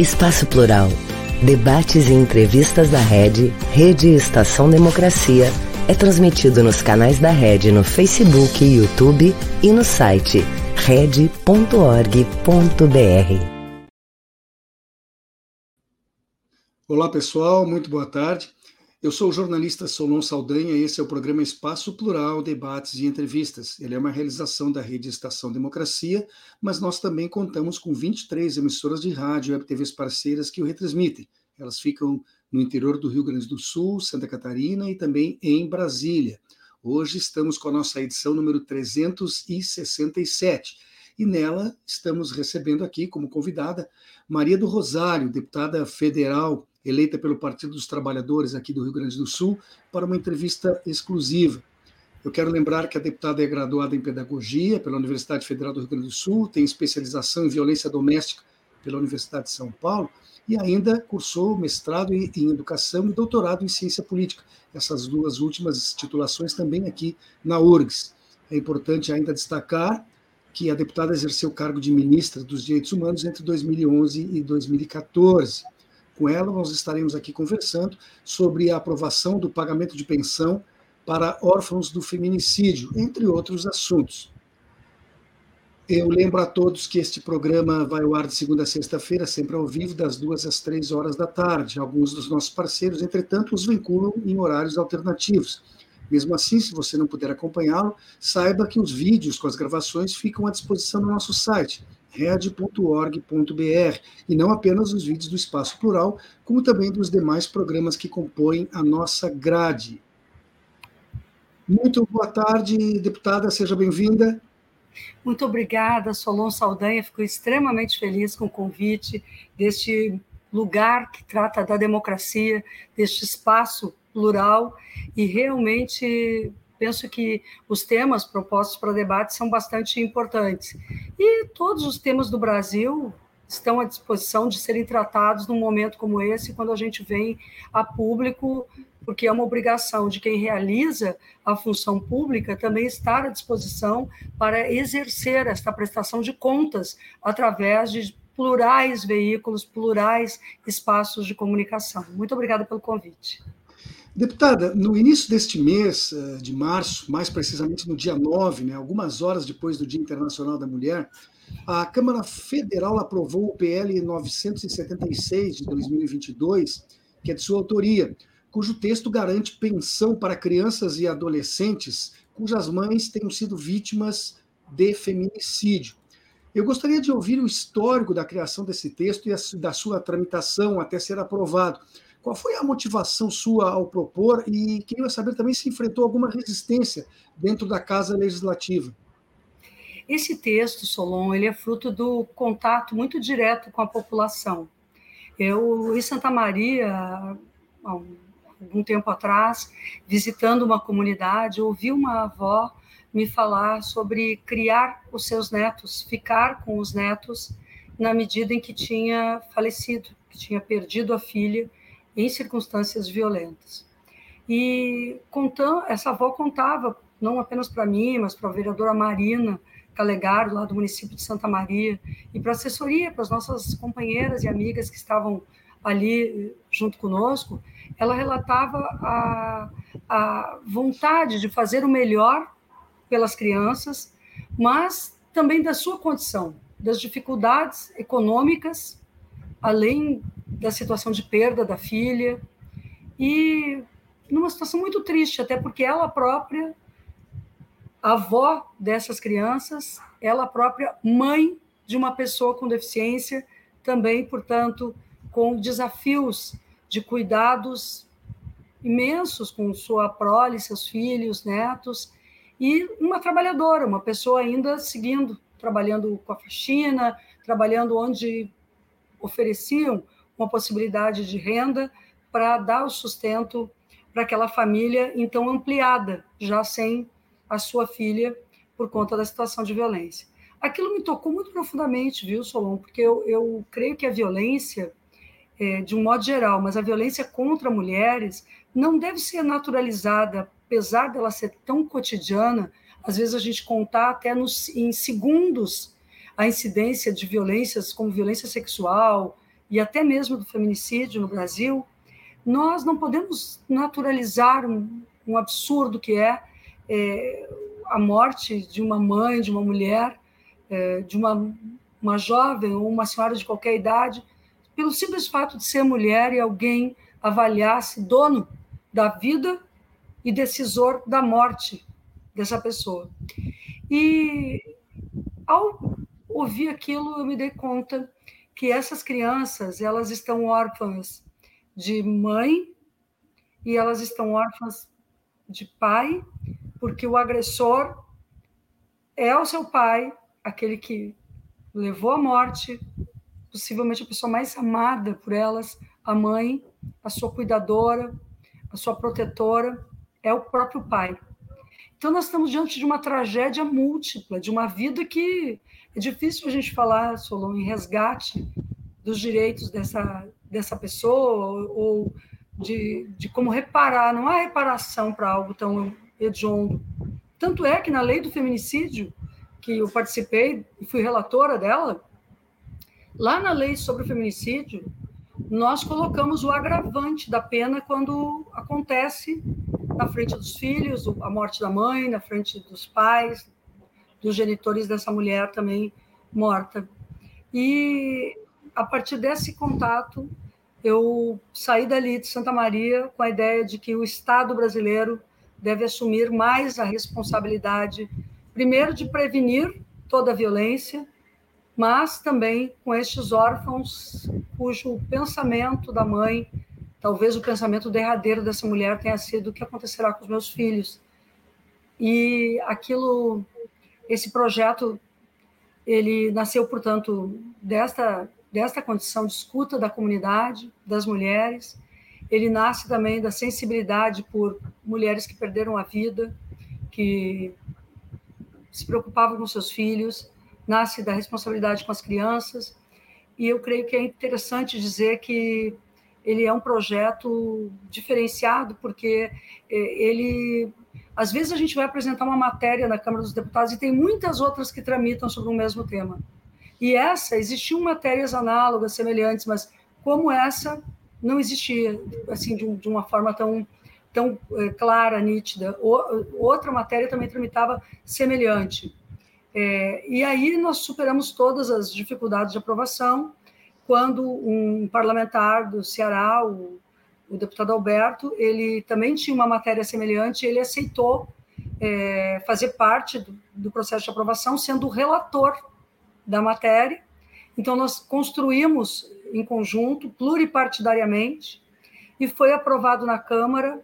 Espaço Plural. Debates e entrevistas da Rede, Rede Estação Democracia, é transmitido nos canais da Rede no Facebook YouTube e no site rede.org.br. Olá pessoal, muito boa tarde. Eu sou o jornalista Solon Saldanha e esse é o programa Espaço Plural, Debates e Entrevistas. Ele é uma realização da Rede Estação Democracia, mas nós também contamos com 23 emissoras de rádio e TVs parceiras que o retransmitem. Elas ficam no interior do Rio Grande do Sul, Santa Catarina e também em Brasília. Hoje estamos com a nossa edição número 367 e nela estamos recebendo aqui como convidada Maria do Rosário, deputada federal eleita pelo Partido dos Trabalhadores aqui do Rio Grande do Sul, para uma entrevista exclusiva. Eu quero lembrar que a deputada é graduada em Pedagogia pela Universidade Federal do Rio Grande do Sul, tem especialização em violência doméstica pela Universidade de São Paulo e ainda cursou mestrado em Educação e doutorado em Ciência Política. Essas duas últimas titulações também aqui na URGS. É importante ainda destacar que a deputada exerceu o cargo de ministra dos Direitos Humanos entre 2011 e 2014. Com ela, nós estaremos aqui conversando sobre a aprovação do pagamento de pensão para órfãos do feminicídio, entre outros assuntos. Eu lembro a todos que este programa vai ao ar de segunda a sexta-feira, sempre ao vivo, das duas às três horas da tarde. Alguns dos nossos parceiros, entretanto, os vinculam em horários alternativos. Mesmo assim, se você não puder acompanhá-lo, saiba que os vídeos com as gravações ficam à disposição no nosso site, rede.org.br, e não apenas os vídeos do Espaço Plural, como também dos demais programas que compõem a nossa grade. Muito boa tarde, deputada, seja bem-vinda. Muito obrigada, Solon Saldanha, fico extremamente feliz com o convite deste lugar que trata da democracia, deste espaço plural, e realmente penso que os temas propostos para debate são bastante importantes. E todos os temas do Brasil estão à disposição de serem tratados num momento como esse, quando a gente vem a público, porque é uma obrigação de quem realiza a função pública também estar à disposição para exercer esta prestação de contas através de plurais veículos, plurais espaços de comunicação. Muito obrigada pelo convite. Deputada, no início deste mês eh, de março, mais precisamente no dia 9, né, algumas horas depois do Dia Internacional da Mulher, a Câmara Federal aprovou o PL 976 de 2022, que é de sua autoria, cujo texto garante pensão para crianças e adolescentes cujas mães tenham sido vítimas de feminicídio. Eu gostaria de ouvir o histórico da criação desse texto e da sua tramitação até ser aprovado. Qual foi a motivação sua ao propor e queria saber também se enfrentou alguma resistência dentro da Casa Legislativa? Esse texto, Solon, ele é fruto do contato muito direto com a população. Eu, em Santa Maria, há algum tempo atrás, visitando uma comunidade, ouvi uma avó me falar sobre criar os seus netos, ficar com os netos na medida em que tinha falecido, que tinha perdido a filha em circunstâncias violentas. E contando, essa avó contava, não apenas para mim, mas para a vereadora Marina Calegaro, lá do município de Santa Maria, e para a assessoria, para as nossas companheiras e amigas que estavam ali junto conosco, ela relatava a, a vontade de fazer o melhor pelas crianças, mas também da sua condição, das dificuldades econômicas, além da situação de perda da filha e numa situação muito triste, até porque ela própria, avó dessas crianças, ela própria mãe de uma pessoa com deficiência, também, portanto, com desafios de cuidados imensos com sua prole, seus filhos, netos, e uma trabalhadora, uma pessoa ainda seguindo, trabalhando com a faxina, trabalhando onde ofereciam uma possibilidade de renda para dar o sustento para aquela família, então ampliada, já sem a sua filha, por conta da situação de violência. Aquilo me tocou muito profundamente, viu, Solon? Porque eu, eu creio que a violência, é, de um modo geral, mas a violência contra mulheres não deve ser naturalizada, apesar dela ser tão cotidiana, às vezes a gente contar até nos, em segundos a incidência de violências como violência sexual, e até mesmo do feminicídio no Brasil, nós não podemos naturalizar um, um absurdo que é, é, a morte de uma mãe, de uma mulher, é, de uma, uma jovem ou uma senhora de qualquer idade, pelo simples fato de ser mulher e alguém avaliar-se dono da vida e decisor da morte dessa pessoa. E ao ouvir aquilo, eu me dei conta que essas crianças, elas estão órfãs de mãe e elas estão órfãs de pai, porque o agressor é o seu pai, aquele que levou à morte, possivelmente a pessoa mais amada por elas, a mãe, a sua cuidadora, a sua protetora, é o próprio pai. Então, nós estamos diante de uma tragédia múltipla, de uma vida que é difícil a gente falar, Solon, em resgate dos direitos dessa, dessa pessoa ou de, de como reparar. Não há reparação para algo tão hediondo. Tanto é que na lei do feminicídio, que eu participei e fui relatora dela, lá na lei sobre o feminicídio, nós colocamos o agravante da pena quando acontece na frente dos filhos, a morte da mãe, na frente dos pais, dos genitores dessa mulher também morta. E a partir desse contato, eu saí dali de Santa Maria com a ideia de que o Estado brasileiro deve assumir mais a responsabilidade, primeiro, de prevenir toda a violência, mas também com estes órfãos cujo pensamento da mãe, talvez o pensamento derradeiro dessa mulher tenha sido o que acontecerá com os meus filhos. E aquilo, esse projeto, ele nasceu, portanto, desta desta condição de escuta da comunidade, das mulheres. Ele nasce também da sensibilidade por mulheres que perderam a vida, que se preocupavam com seus filhos, nasce da responsabilidade com as crianças. E eu creio que é interessante dizer que ele é um projeto diferenciado, porque é, ele. Às vezes a gente vai apresentar uma matéria na Câmara dos Deputados e tem muitas outras que tramitam sobre o mesmo tema. E essa, existiam matérias análogas, semelhantes, mas como essa, não existia, assim, de, de uma forma tão, tão é, clara, nítida. O, outra matéria também tramitava semelhante. É, e aí nós superamos todas as dificuldades de aprovação, quando um parlamentar do Ceará, o, o deputado Alberto, ele também tinha uma matéria semelhante, ele aceitou é, fazer parte do, do processo de aprovação, sendo o relator da matéria. Então, nós construímos em conjunto, pluripartidariamente, e foi aprovado na Câmara,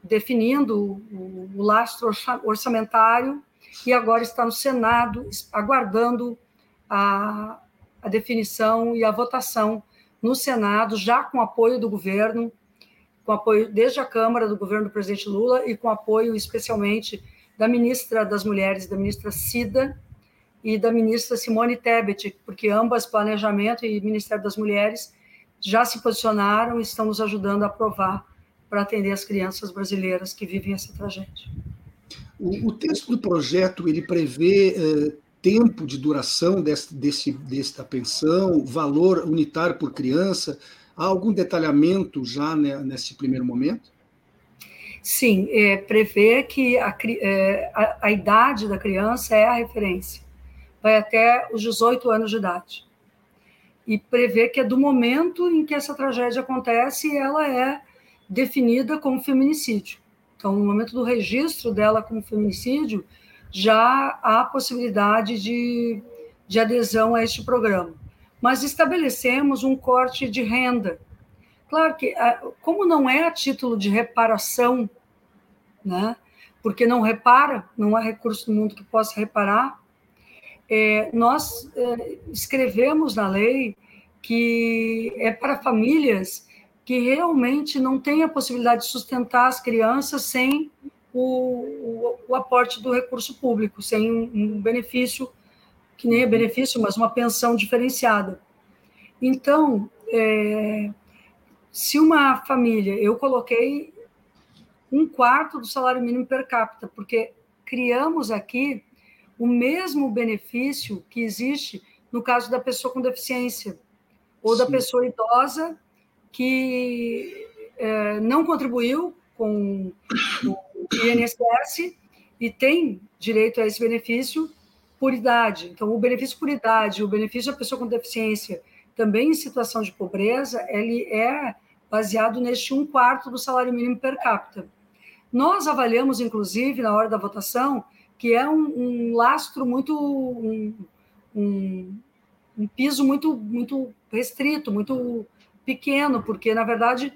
definindo o, o lastro orçamentário, e agora está no Senado, aguardando a, a definição e a votação no Senado, já com apoio do governo, com apoio desde a Câmara do governo do presidente Lula e com apoio especialmente da ministra das Mulheres, da ministra Cida, e da ministra Simone Tebet, porque ambas, Planejamento e Ministério das Mulheres, já se posicionaram e estão nos ajudando a aprovar para atender as crianças brasileiras que vivem essa tragédia. O, texto do projeto ele prevê eh, tempo de duração desse, desse, desta pensão, valor unitário por criança. Há algum detalhamento já né, nesse primeiro momento? Sim, é, prevê que a, é, a, a idade da criança é a referência vai até os 18 anos de idade. E prevê que é do momento em que essa tragédia acontece, ela é definida como feminicídio. Então, no momento do registro dela como feminicídio, já há possibilidade de, de adesão a este programa. Mas estabelecemos um corte de renda. Claro que, como não é a título de reparação, né, porque não repara, não há recurso no mundo que possa reparar, é, nós é, escrevemos na lei que é para famílias que realmente não têm a possibilidade de sustentar as crianças sem o, o, o aporte do recurso público, sem um, um benefício, que nem é benefício, mas uma pensão diferenciada. Então, é, se uma família, eu coloquei um quarto do salário mínimo per capita, porque criamos aqui o mesmo benefício que existe no caso da pessoa com deficiência. ou Sim. da pessoa idosa que é, não contribuiu com o INSS e tem direito a esse benefício por idade. Então, o benefício por idade, o benefício da pessoa com deficiência, também em situação de pobreza, ele é baseado neste um quarto do salário mínimo per capita. Nós avaliamos, inclusive, na hora da votação, que é um, um lastro muito. Um, um, um, piso muito, muito restrito, muito pequeno, porque, na verdade,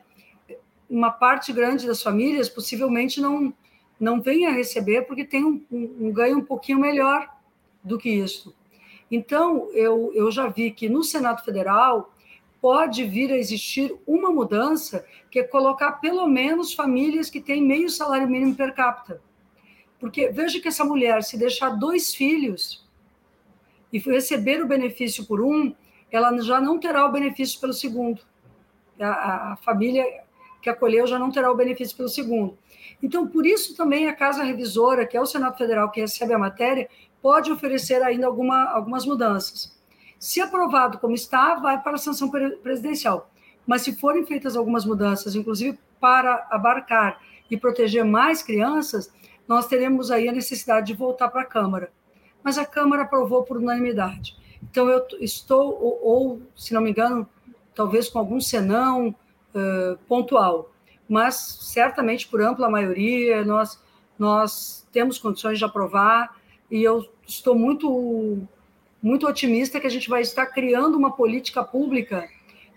uma parte grande das famílias possivelmente não, não vem a receber porque tem um, um ganho um pouquinho melhor do que isso. Então, eu, eu já vi que no Senado Federal pode vir a existir uma mudança que é colocar pelo menos famílias que têm meio salário mínimo per capita. Porque veja que essa mulher, se deixar dois filhos e receber o benefício por um, ela já não terá o benefício pelo segundo. A, a família que acolheu já não terá o benefício pelo segundo. Então, por isso também a Casa Revisora, que é o Senado Federal que recebe a matéria, pode oferecer ainda alguma, algumas mudanças. Se aprovado como está, vai para a sanção presidencial. Mas se forem feitas algumas mudanças, inclusive para abarcar e proteger mais crianças, nós teremos aí a necessidade de voltar para a Câmara. Mas a Câmara aprovou por unanimidade. Então, eu estou, ou, ou se não me engano, talvez com algum senão uh, pontual, mas certamente por ampla maioria nós, nós temos condições de aprovar e eu estou muito muito otimista que a gente vai estar criando uma política pública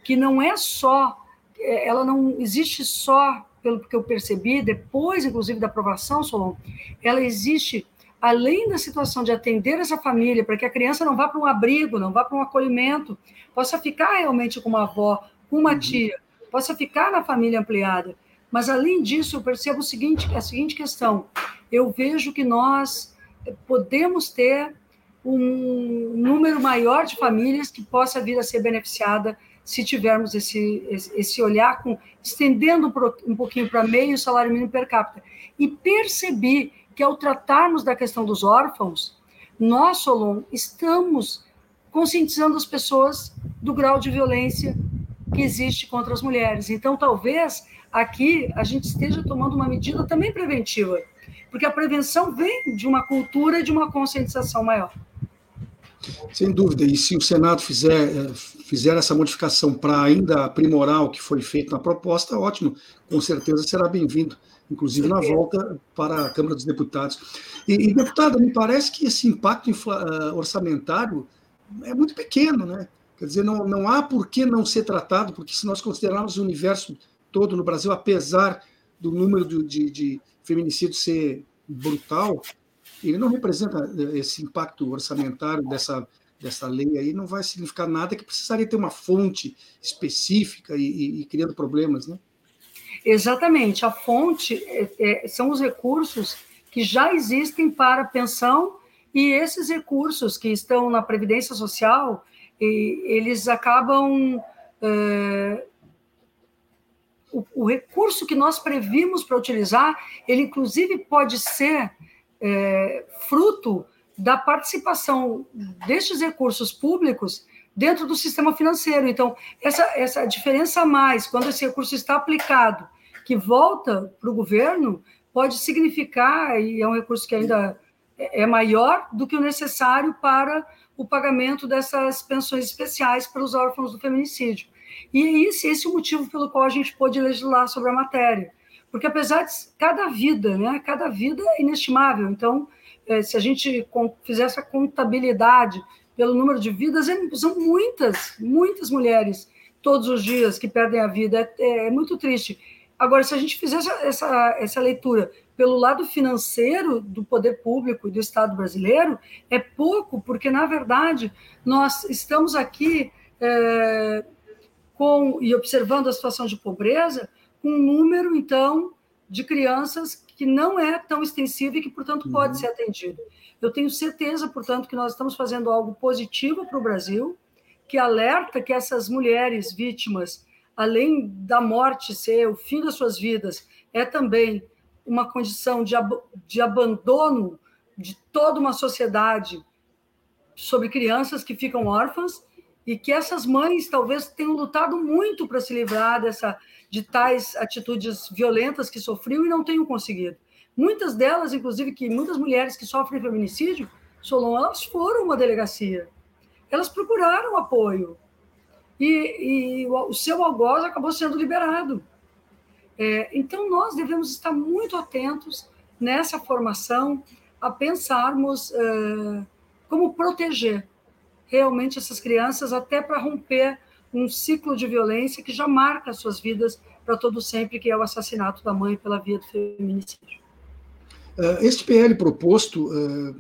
que não é só, é, ela não existe só, pelo que eu percebi, depois, inclusive, da aprovação, Solon, ela existe além da situação de atender essa família, para que a criança não vá para um abrigo, não vá para um acolhimento, possa ficar realmente com uma avó, com uma uhum. tia, possa ficar na família ampliada. Mas, além disso, eu percebo o seguinte, a seguinte questão: eu vejo que nós podemos ter um número maior de famílias que possa vir a ser beneficiada se tivermos esse, esse olhar com estendendo um pouquinho para meio o salário mínimo per capita. E percebi que ao tratarmos da questão dos órfãos, nós, Solon, estamos conscientizando as pessoas do grau de violência que existe contra as mulheres. Então, talvez aqui a gente esteja tomando uma medida também preventiva, porque a prevenção vem de uma cultura e de uma conscientização maior. Sem dúvida, e se o Senado fizer, fizer essa modificação para ainda aprimorar o que foi feito na proposta, ótimo, com certeza será bem-vindo, inclusive na volta para a Câmara dos Deputados. E, e deputada, me parece que esse impacto ah, orçamentário é muito pequeno, né? Quer dizer, não, não há por que não ser tratado, porque se nós considerarmos o universo todo no Brasil, apesar do número de, de, de feminicídios ser brutal, ele não representa eh, esse impacto orçamentário dessa, dessa lei aí, não vai significar nada que precisaria ter uma fonte específica e, e, e criando problemas, né? Exatamente, a fonte é, é, são os recursos que já existem para pensão e esses recursos que estão na Previdência Social, eles acabam. É, o, o recurso que nós previmos para utilizar, ele inclusive pode ser é, fruto da participação destes recursos públicos dentro do sistema financeiro. Então, essa, essa diferença a mais, quando esse recurso está aplicado, que volta para o governo, pode significar, e é um recurso que ainda é, é maior do que o necessário para o pagamento dessas pensões especiais para os órfãos do feminicídio. E é esse, esse é o motivo pelo qual a gente pôde legislar sobre a matéria. Porque apesar de cada vida, né, cada vida é inestimável. Então, é, se a gente fizer essa contabilidade pelo número de vidas, é, são muitas, muitas mulheres todos os dias que perdem a vida. É, é muito triste. Agora, se a gente fizer essa, essa, essa, leitura pelo lado financeiro do poder público e do Estado brasileiro, é pouco, porque, na verdade, nós estamos aqui é, com e observando a situação de pobreza com um número, então, de crianças que não é tão extensivo e que, portanto, uhum. pode ser atendido. Eu tenho certeza, portanto, que nós estamos fazendo algo positivo para o Brasil, que alerta que essas mulheres vítimas, além da morte ser o fim das suas vidas, é também uma condição de, ab de abandono de toda uma sociedade sobre crianças que ficam órfãs e que essas mães talvez tenham lutado muito para se livrar dessa de tais atitudes violentas que sofriam e não tenham conseguido. Muitas delas, inclusive, que muitas mulheres que sofrem feminicídio, Solon, elas foram uma delegacia. Elas procuraram apoio. E, e o seu algoz acabou sendo liberado. É, então, nós devemos estar muito atentos nessa formação a pensarmos uh, como proteger realmente essas crianças, até para romper um ciclo de violência que já marca as suas vidas para todo sempre, que é o assassinato da mãe pela via do feminicídio. Uh, este PL proposto uh,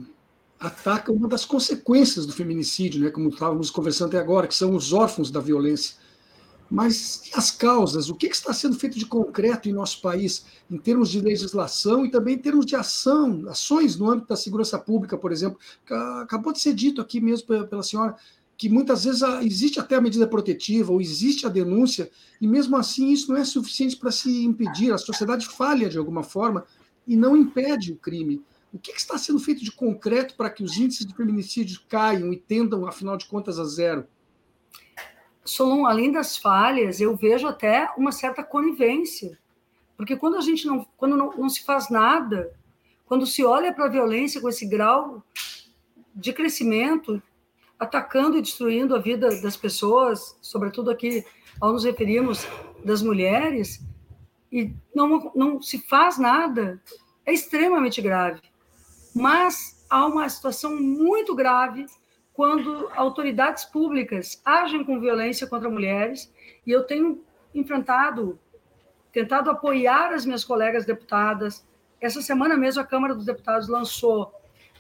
ataca uma das consequências do feminicídio, né, como estávamos conversando até agora, que são os órfãos da violência. Mas as causas? O que, está sendo feito de concreto em nosso país, em termos de legislação e também em termos de ação, ações no âmbito da segurança pública, por exemplo? Acabou de ser dito aqui mesmo pela senhora que muitas vezes existe até a medida protetiva ou existe a denúncia, e mesmo assim isso não é suficiente para se impedir, a sociedade falha de alguma forma e não impede o crime. O que está sendo feito de concreto para que os índices de feminicídio caiam e tendam, afinal de contas, a zero? Solon, além das falhas, eu vejo até uma certa conivência. Porque quando a gente não, quando não, não se faz nada, quando se olha para a violência com esse grau de crescimento, atacando e destruindo a vida das pessoas, sobretudo aqui ao nos referirmos das mulheres, e não, não se faz nada, é extremamente grave. Mas há uma situação muito grave quando autoridades públicas agem com violência contra mulheres, e eu tenho enfrentado, tentado apoiar as minhas colegas deputadas. Essa semana mesmo a Câmara dos Deputados lançou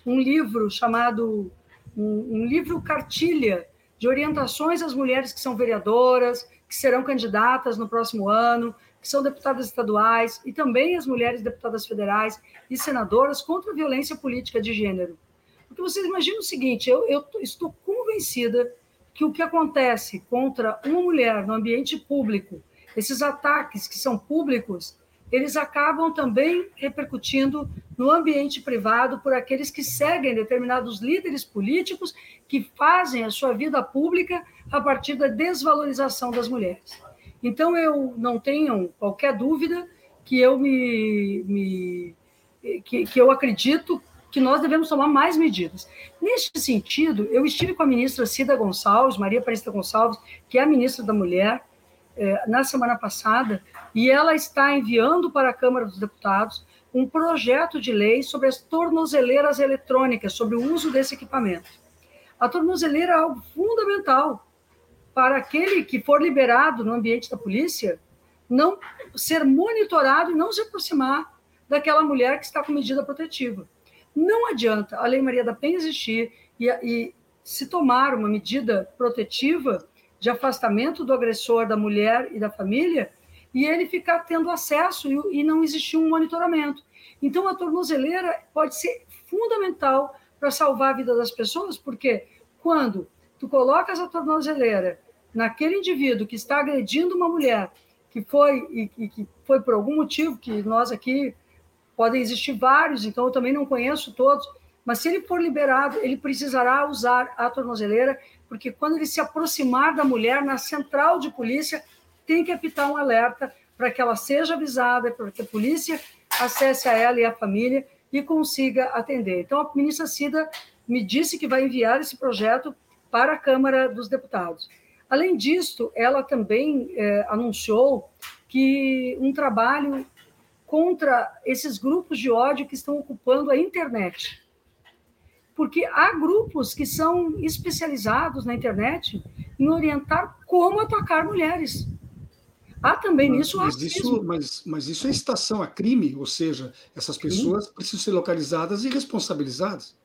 um livro chamado um, um livro cartilha de orientações às mulheres que são vereadoras, que serão candidatas no próximo ano, que são deputadas estaduais e também as mulheres deputadas federais e senadoras contra a violência política de gênero. Porque vocês imaginam o seguinte: eu, eu estou convencida que o que acontece contra uma mulher no ambiente público, esses ataques que são públicos, eles acabam também repercutindo no ambiente privado por aqueles que seguem determinados líderes políticos que fazem a sua vida pública a partir da desvalorização das mulheres. Então, eu não tenho qualquer dúvida que eu me, me que, que eu acredito que nós devemos tomar mais medidas. Neste sentido, eu estive com a ministra Cida Gonçalves, Maria Aparecida Gonçalves, que é a ministra da Mulher, eh, na semana passada, e ela está enviando para a Câmara dos Deputados um projeto de lei sobre as tornozeleiras eletrônicas, sobre o uso desse equipamento. A tornozeleira é algo fundamental para aquele que for liberado no ambiente da polícia não ser monitorado e não se aproximar daquela mulher que está com medida protetiva. Não adianta a Lei Maria da Penha existir e, e se tomar uma medida protetiva de afastamento do agressor da mulher e da família e ele ficar tendo acesso e, e não existir um monitoramento. Então, a tornozeleira pode ser fundamental para salvar a vida das pessoas, porque quando tu colocas a tornozeleira naquele indivíduo que está agredindo uma mulher, que foi e, e que foi por algum motivo que nós aqui podem existir vários, então eu também não conheço todos, mas se ele for liberado, ele precisará usar a tornozeleira, porque quando ele se aproximar da mulher na central de polícia, tem que apitar um alerta para que ela seja avisada, para que a polícia acesse a ela e a família e consiga atender. Então, a ministra Cida me disse que vai enviar esse projeto para a Câmara dos Deputados. Além disso, ela também é, anunciou que um trabalho contra esses grupos de ódio que estão ocupando a internet. Porque há grupos que são especializados na internet em orientar como atacar mulheres. Há também nisso mas isso, mas, mas isso é incitação a crime, ou seja, essas pessoas Sim. precisam ser localizadas e responsabilizadas.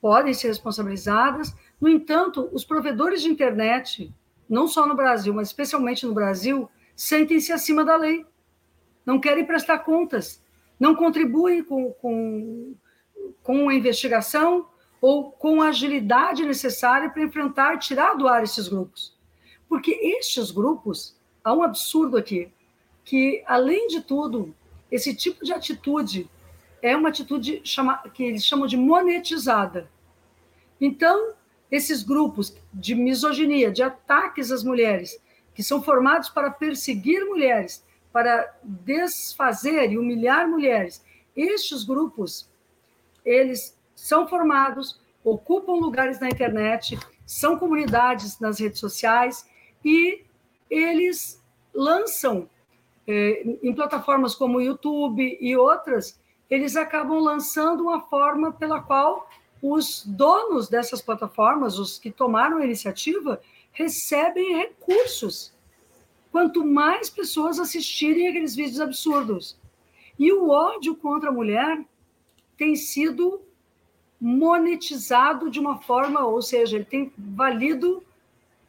Podem ser responsabilizadas. No entanto, os provedores de internet, não só no Brasil, mas especialmente no Brasil, sentem-se acima da lei não querem prestar contas, não contribuem com, com, com a investigação ou com a agilidade necessária para enfrentar tirar do ar esses grupos. Porque estes grupos, há um absurdo aqui, que, além de tudo, esse tipo de atitude é uma atitude chama, que eles chamam de monetizada. Então, esses grupos de misoginia, de ataques às mulheres, que são formados para perseguir mulheres, para desfazer e humilhar mulheres, estes grupos, eles são formados, ocupam lugares na internet, são comunidades nas redes sociais e eles lançam eh, em plataformas como o YouTube e outras, eles acabam lançando uma forma pela qual os donos dessas plataformas, os que tomaram a iniciativa, recebem recursos. Quanto mais pessoas assistirem aqueles vídeos absurdos. E o ódio contra a mulher tem sido monetizado de uma forma, ou seja, ele tem valido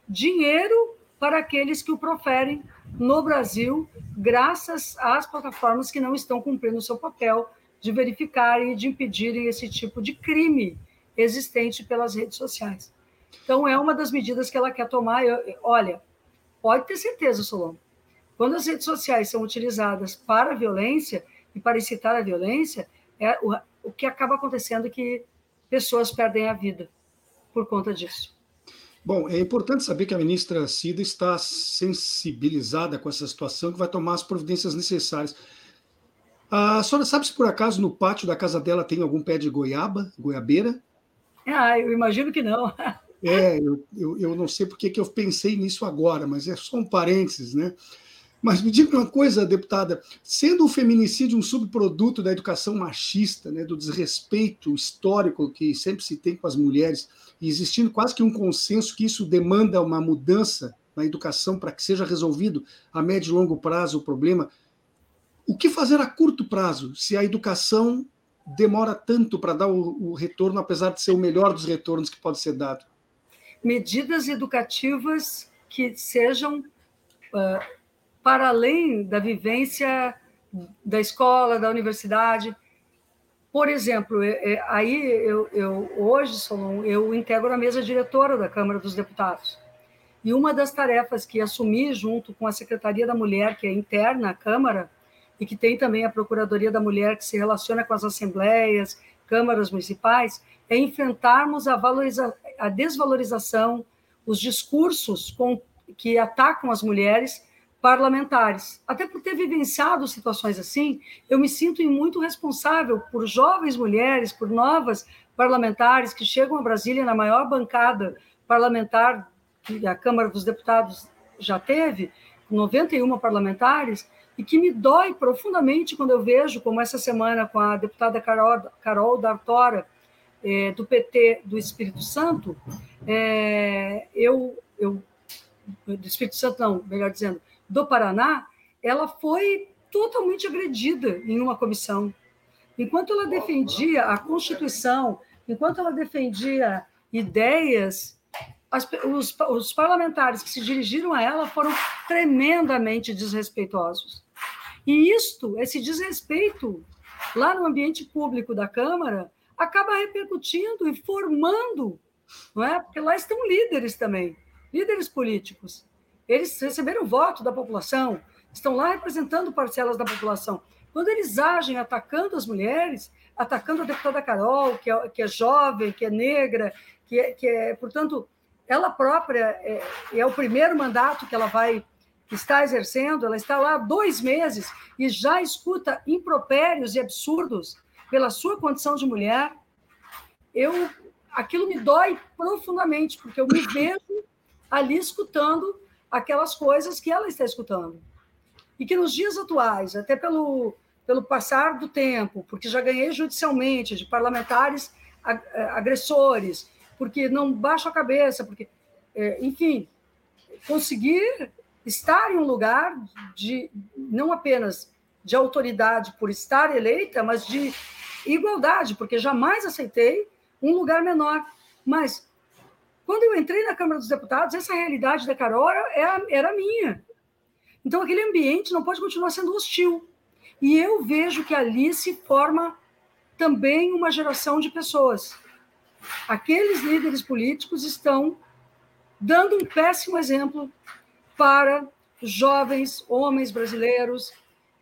dinheiro para aqueles que o proferem no Brasil, graças às plataformas que não estão cumprindo o seu papel de verificarem e de impedirem esse tipo de crime existente pelas redes sociais. Então, é uma das medidas que ela quer tomar. Eu, olha, pode ter certeza, Solon, quando as redes sociais são utilizadas para a violência e para incitar a violência, é, o, o que acaba acontecendo é que pessoas perdem a vida por conta disso. Bom, é importante saber que a ministra Cida está sensibilizada com essa situação, que vai tomar as providências necessárias. A senhora sabe se por acaso no pátio da casa dela tem algum pé de goiaba, goiabeira? Ah, eu imagino que não. É, eu, eu, eu não sei porque que eu pensei nisso agora, mas é só um parênteses, né? Mas me diga uma coisa, deputada: sendo o feminicídio um subproduto da educação machista, né, do desrespeito histórico que sempre se tem com as mulheres, e existindo quase que um consenso que isso demanda uma mudança na educação para que seja resolvido a médio e longo prazo o problema, o que fazer a curto prazo se a educação demora tanto para dar o, o retorno, apesar de ser o melhor dos retornos que pode ser dado? Medidas educativas que sejam uh, para além da vivência da escola, da universidade. Por exemplo, é, é, aí eu, eu hoje, eu integro a mesa diretora da Câmara dos Deputados. E uma das tarefas que assumi junto com a Secretaria da Mulher, que é interna à Câmara, e que tem também a Procuradoria da Mulher, que se relaciona com as assembleias, câmaras municipais, é enfrentarmos a, valoriza a desvalorização, os discursos com, que atacam as mulheres parlamentares. Até por ter vivenciado situações assim, eu me sinto muito responsável por jovens mulheres, por novas parlamentares que chegam a Brasília na maior bancada parlamentar que a Câmara dos Deputados já teve, 91 parlamentares, e que me dói profundamente quando eu vejo, como essa semana com a deputada Carol, Carol D'Artora, é, do PT do Espírito Santo, é, eu, eu, do Espírito Santo não, melhor dizendo, do Paraná, ela foi totalmente agredida em uma comissão. Enquanto ela defendia a Constituição, enquanto ela defendia ideias as, os, os, parlamentares que se dirigiram a ela foram tremendamente desrespeitosos. E isto, esse desrespeito, lá no ambiente público da Câmara, acaba repercutindo e formando, não é? Porque lá estão líderes também, líderes políticos. Eles receberam voto da população, estão lá representando parcelas da população. Quando eles agem atacando as mulheres, atacando a deputada Carol, que é, que é jovem, que é negra, que é, que é portanto, ela própria é, é o primeiro mandato que ela vai está exercendo, ela está lá há dois meses e já escuta impropérios e absurdos pela sua condição de mulher, eu aquilo me dói profundamente, porque eu me vejo ali escutando aquelas coisas que ela está escutando. E que nos dias atuais, até pelo, pelo passar do tempo, porque já ganhei judicialmente de parlamentares agressores, porque não baixo a cabeça, porque, é, enfim, conseguir estar em um lugar de não apenas de autoridade por estar eleita, mas de igualdade, porque jamais aceitei um lugar menor. Mas quando eu entrei na Câmara dos Deputados, essa realidade da Carol era, era minha. Então aquele ambiente não pode continuar sendo hostil. E eu vejo que ali se forma também uma geração de pessoas. Aqueles líderes políticos estão dando um péssimo exemplo para jovens homens brasileiros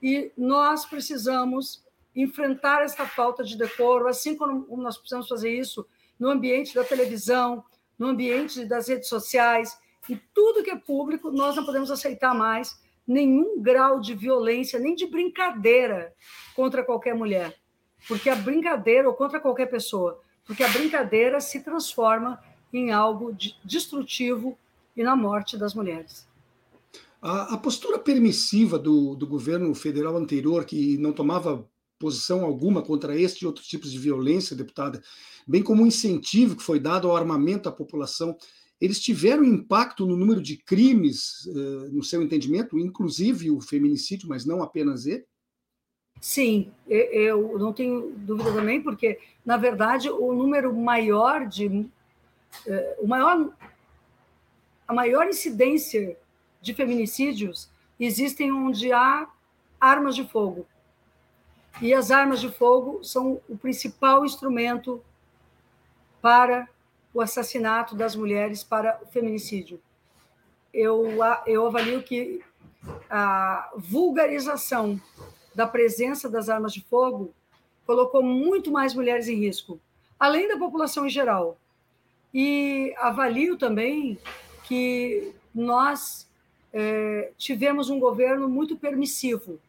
e nós precisamos enfrentar essa falta de decoro, assim como nós precisamos fazer isso no ambiente da televisão, no ambiente das redes sociais, e tudo que é público, nós não podemos aceitar mais nenhum grau de violência, nem de brincadeira contra qualquer mulher. Porque a brincadeira, ou contra qualquer pessoa, porque a brincadeira se transforma em algo destrutivo e na morte das mulheres. A, a postura permissiva do, do governo federal anterior, que não tomava posição alguma contra este e outros tipos de violência, deputada, bem como o incentivo que foi dado ao armamento à população, eles tiveram impacto no número de crimes, uh, no seu entendimento, inclusive o feminicídio, mas não apenas ele? Sim, eu não tenho dúvida também, porque, na verdade, o número maior de. Uh, o maior, a maior incidência de feminicídios existem onde há armas de fogo. E as armas de fogo são o principal instrumento para o assassinato das mulheres, para o feminicídio. Eu, eu avalio que a vulgarização da presença das armas de fogo colocou muito mais mulheres em risco, além da população em geral. E avalio também que nós é, tivemos um governo muito permissivo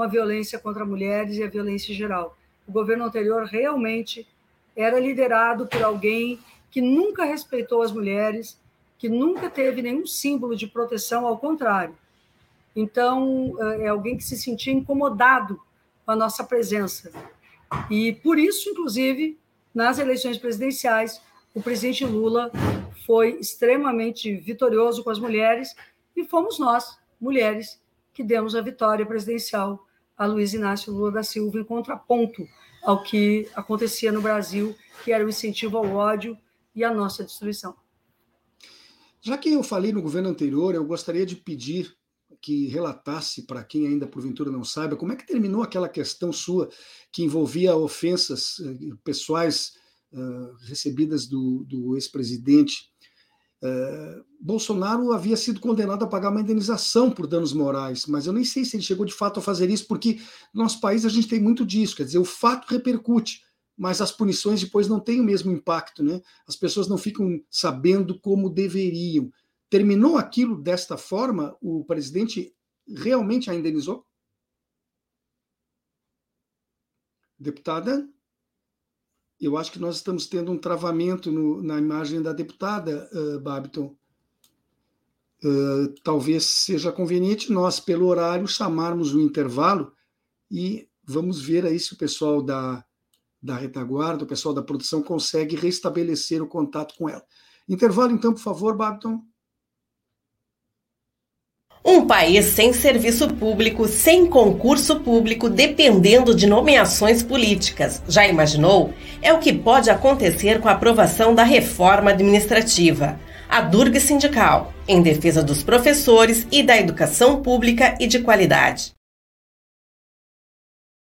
com a violência contra mulheres e a violência em geral. O governo anterior realmente era liderado por alguém que nunca respeitou as mulheres, que nunca teve nenhum símbolo de proteção, ao contrário. Então, é alguém que se sentia incomodado com a nossa presença. E por isso, inclusive, nas eleições presidenciais, o presidente Lula foi extremamente vitorioso com as mulheres e fomos nós, mulheres, que demos a vitória presidencial a Luiz Inácio Lula da Silva em contraponto ao que acontecia no Brasil, que era o incentivo ao ódio e a nossa destruição. Já que eu falei no governo anterior, eu gostaria de pedir que relatasse para quem ainda porventura não saiba como é que terminou aquela questão sua que envolvia ofensas uh, pessoais uh, recebidas do, do ex-presidente. Uh, Bolsonaro havia sido condenado a pagar uma indenização por danos morais, mas eu nem sei se ele chegou de fato a fazer isso, porque no nosso país a gente tem muito disso, quer dizer, o fato repercute mas as punições depois não têm o mesmo impacto, né? As pessoas não ficam sabendo como deveriam. Terminou aquilo desta forma? O presidente realmente a indenizou? Deputada, eu acho que nós estamos tendo um travamento no, na imagem da deputada, uh, Babiton. Uh, talvez seja conveniente nós, pelo horário, chamarmos o intervalo e vamos ver aí se o pessoal da da retaguarda, o pessoal da produção consegue restabelecer o contato com ela. Intervalo, então, por favor, Babton. Um país sem serviço público, sem concurso público, dependendo de nomeações políticas. Já imaginou? É o que pode acontecer com a aprovação da reforma administrativa. A Durga Sindical, em defesa dos professores e da educação pública e de qualidade.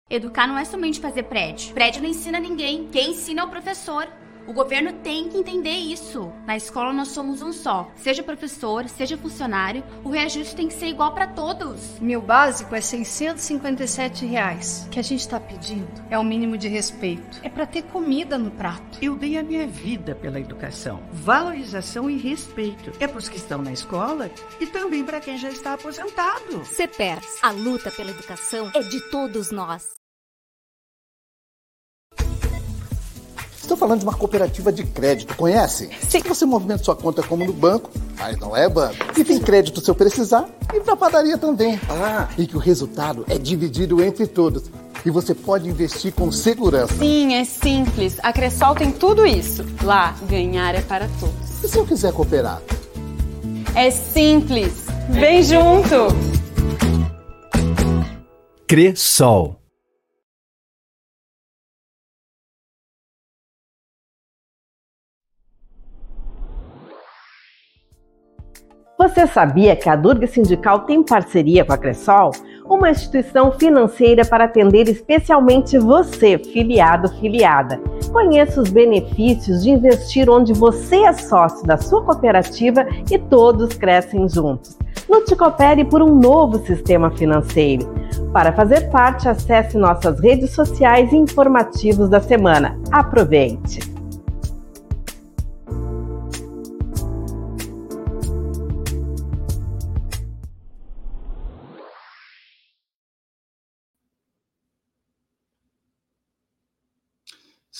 Educar não é somente fazer prédio. Prédio não ensina ninguém. Quem ensina é o professor. O governo tem que entender isso. Na escola nós somos um só. Seja professor, seja funcionário, o reajuste tem que ser igual para todos. Meu básico é 657 reais. O que a gente está pedindo é o mínimo de respeito. É para ter comida no prato. Eu dei a minha vida pela educação. Valorização e respeito. É para os que estão na escola e também para quem já está aposentado. CEPERS, a luta pela educação é de todos nós. Estou falando de uma cooperativa de crédito, conhece? Que você movimenta sua conta como no banco, mas não é banco. E tem crédito se eu precisar e para padaria também. Ah. E que o resultado é dividido entre todos. E você pode investir com segurança. Sim, é simples. A Cressol tem tudo isso. Lá, ganhar é para todos. E se eu quiser cooperar? É simples. Vem junto! Cressol Você sabia que a Durga Sindical tem parceria com a Cressol? Uma instituição financeira para atender especialmente você, filiado filiada. Conheça os benefícios de investir onde você é sócio da sua cooperativa e todos crescem juntos. Lute coopere por um novo sistema financeiro. Para fazer parte, acesse nossas redes sociais e informativos da semana. Aproveite!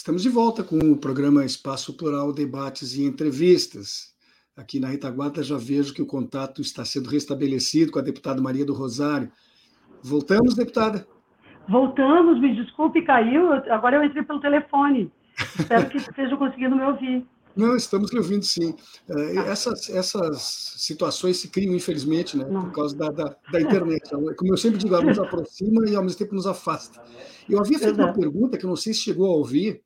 Estamos de volta com o programa Espaço Plural Debates e Entrevistas. Aqui na retaguarda já vejo que o contato está sendo restabelecido com a deputada Maria do Rosário. Voltamos, deputada? Voltamos, me desculpe, caiu. Agora eu entrei pelo telefone. Espero que estejam conseguindo me ouvir. Não, estamos lhe ouvindo sim. Uh, essas, essas situações se criam, infelizmente, né, por causa da, da, da, internet. Como eu sempre digo, ela nos aproxima e ao mesmo tempo nos afasta. Eu havia feito Exato. uma pergunta que eu não sei se chegou a ouvir,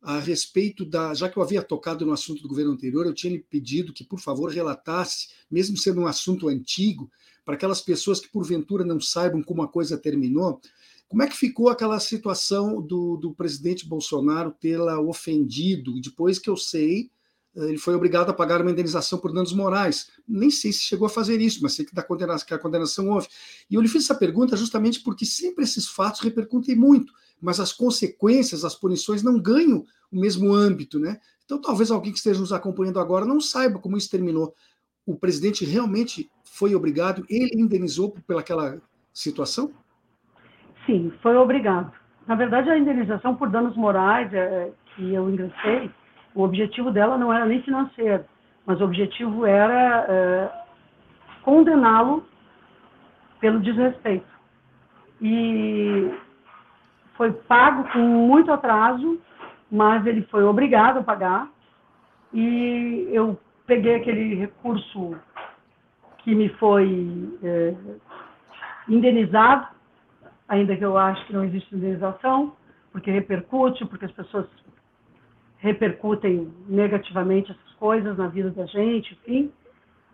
a respeito da. Já que eu havia tocado no assunto do governo anterior, eu tinha lhe pedido que, por favor, relatasse, mesmo sendo um assunto antigo, para aquelas pessoas que porventura não saibam como a coisa terminou, como é que ficou aquela situação do, do presidente Bolsonaro tê-la ofendido? Depois que eu sei, eh, ele foi obrigado a pagar uma indenização por danos morais. Nem sei se chegou a fazer isso, mas sei que, da condenação, que a condenação houve. E eu lhe fiz essa pergunta justamente porque sempre esses fatos repercutem muito, mas as consequências, as punições não ganham o mesmo âmbito, né? Então, talvez alguém que esteja nos acompanhando agora não saiba como isso terminou. O presidente realmente foi obrigado, ele indenizou pelaquela situação? Sim, foi obrigado. Na verdade, a indenização por danos morais é, que eu ingressei, o objetivo dela não era nem financeiro, mas o objetivo era é, condená-lo pelo desrespeito. E foi pago com muito atraso, mas ele foi obrigado a pagar. E eu peguei aquele recurso que me foi é, indenizado ainda que eu acho que não existe indenização, porque repercute, porque as pessoas repercutem negativamente essas coisas na vida da gente, enfim.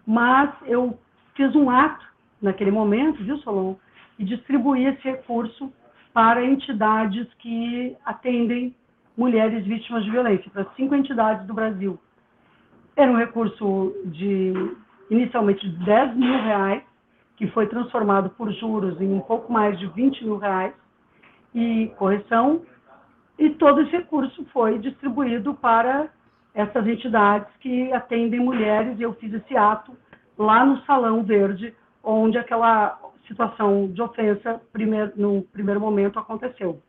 Mas eu fiz um ato naquele momento, viu, Solon, e distribuí esse recurso para entidades que atendem mulheres vítimas de violência, para cinco entidades do Brasil. Era um recurso de inicialmente 10 mil reais, que foi transformado por juros em um pouco mais de 20 mil reais e correção, e todo esse recurso foi distribuído para essas entidades que atendem mulheres, e eu fiz esse ato lá no Salão Verde, onde aquela situação de ofensa, primeiro, no primeiro momento, aconteceu.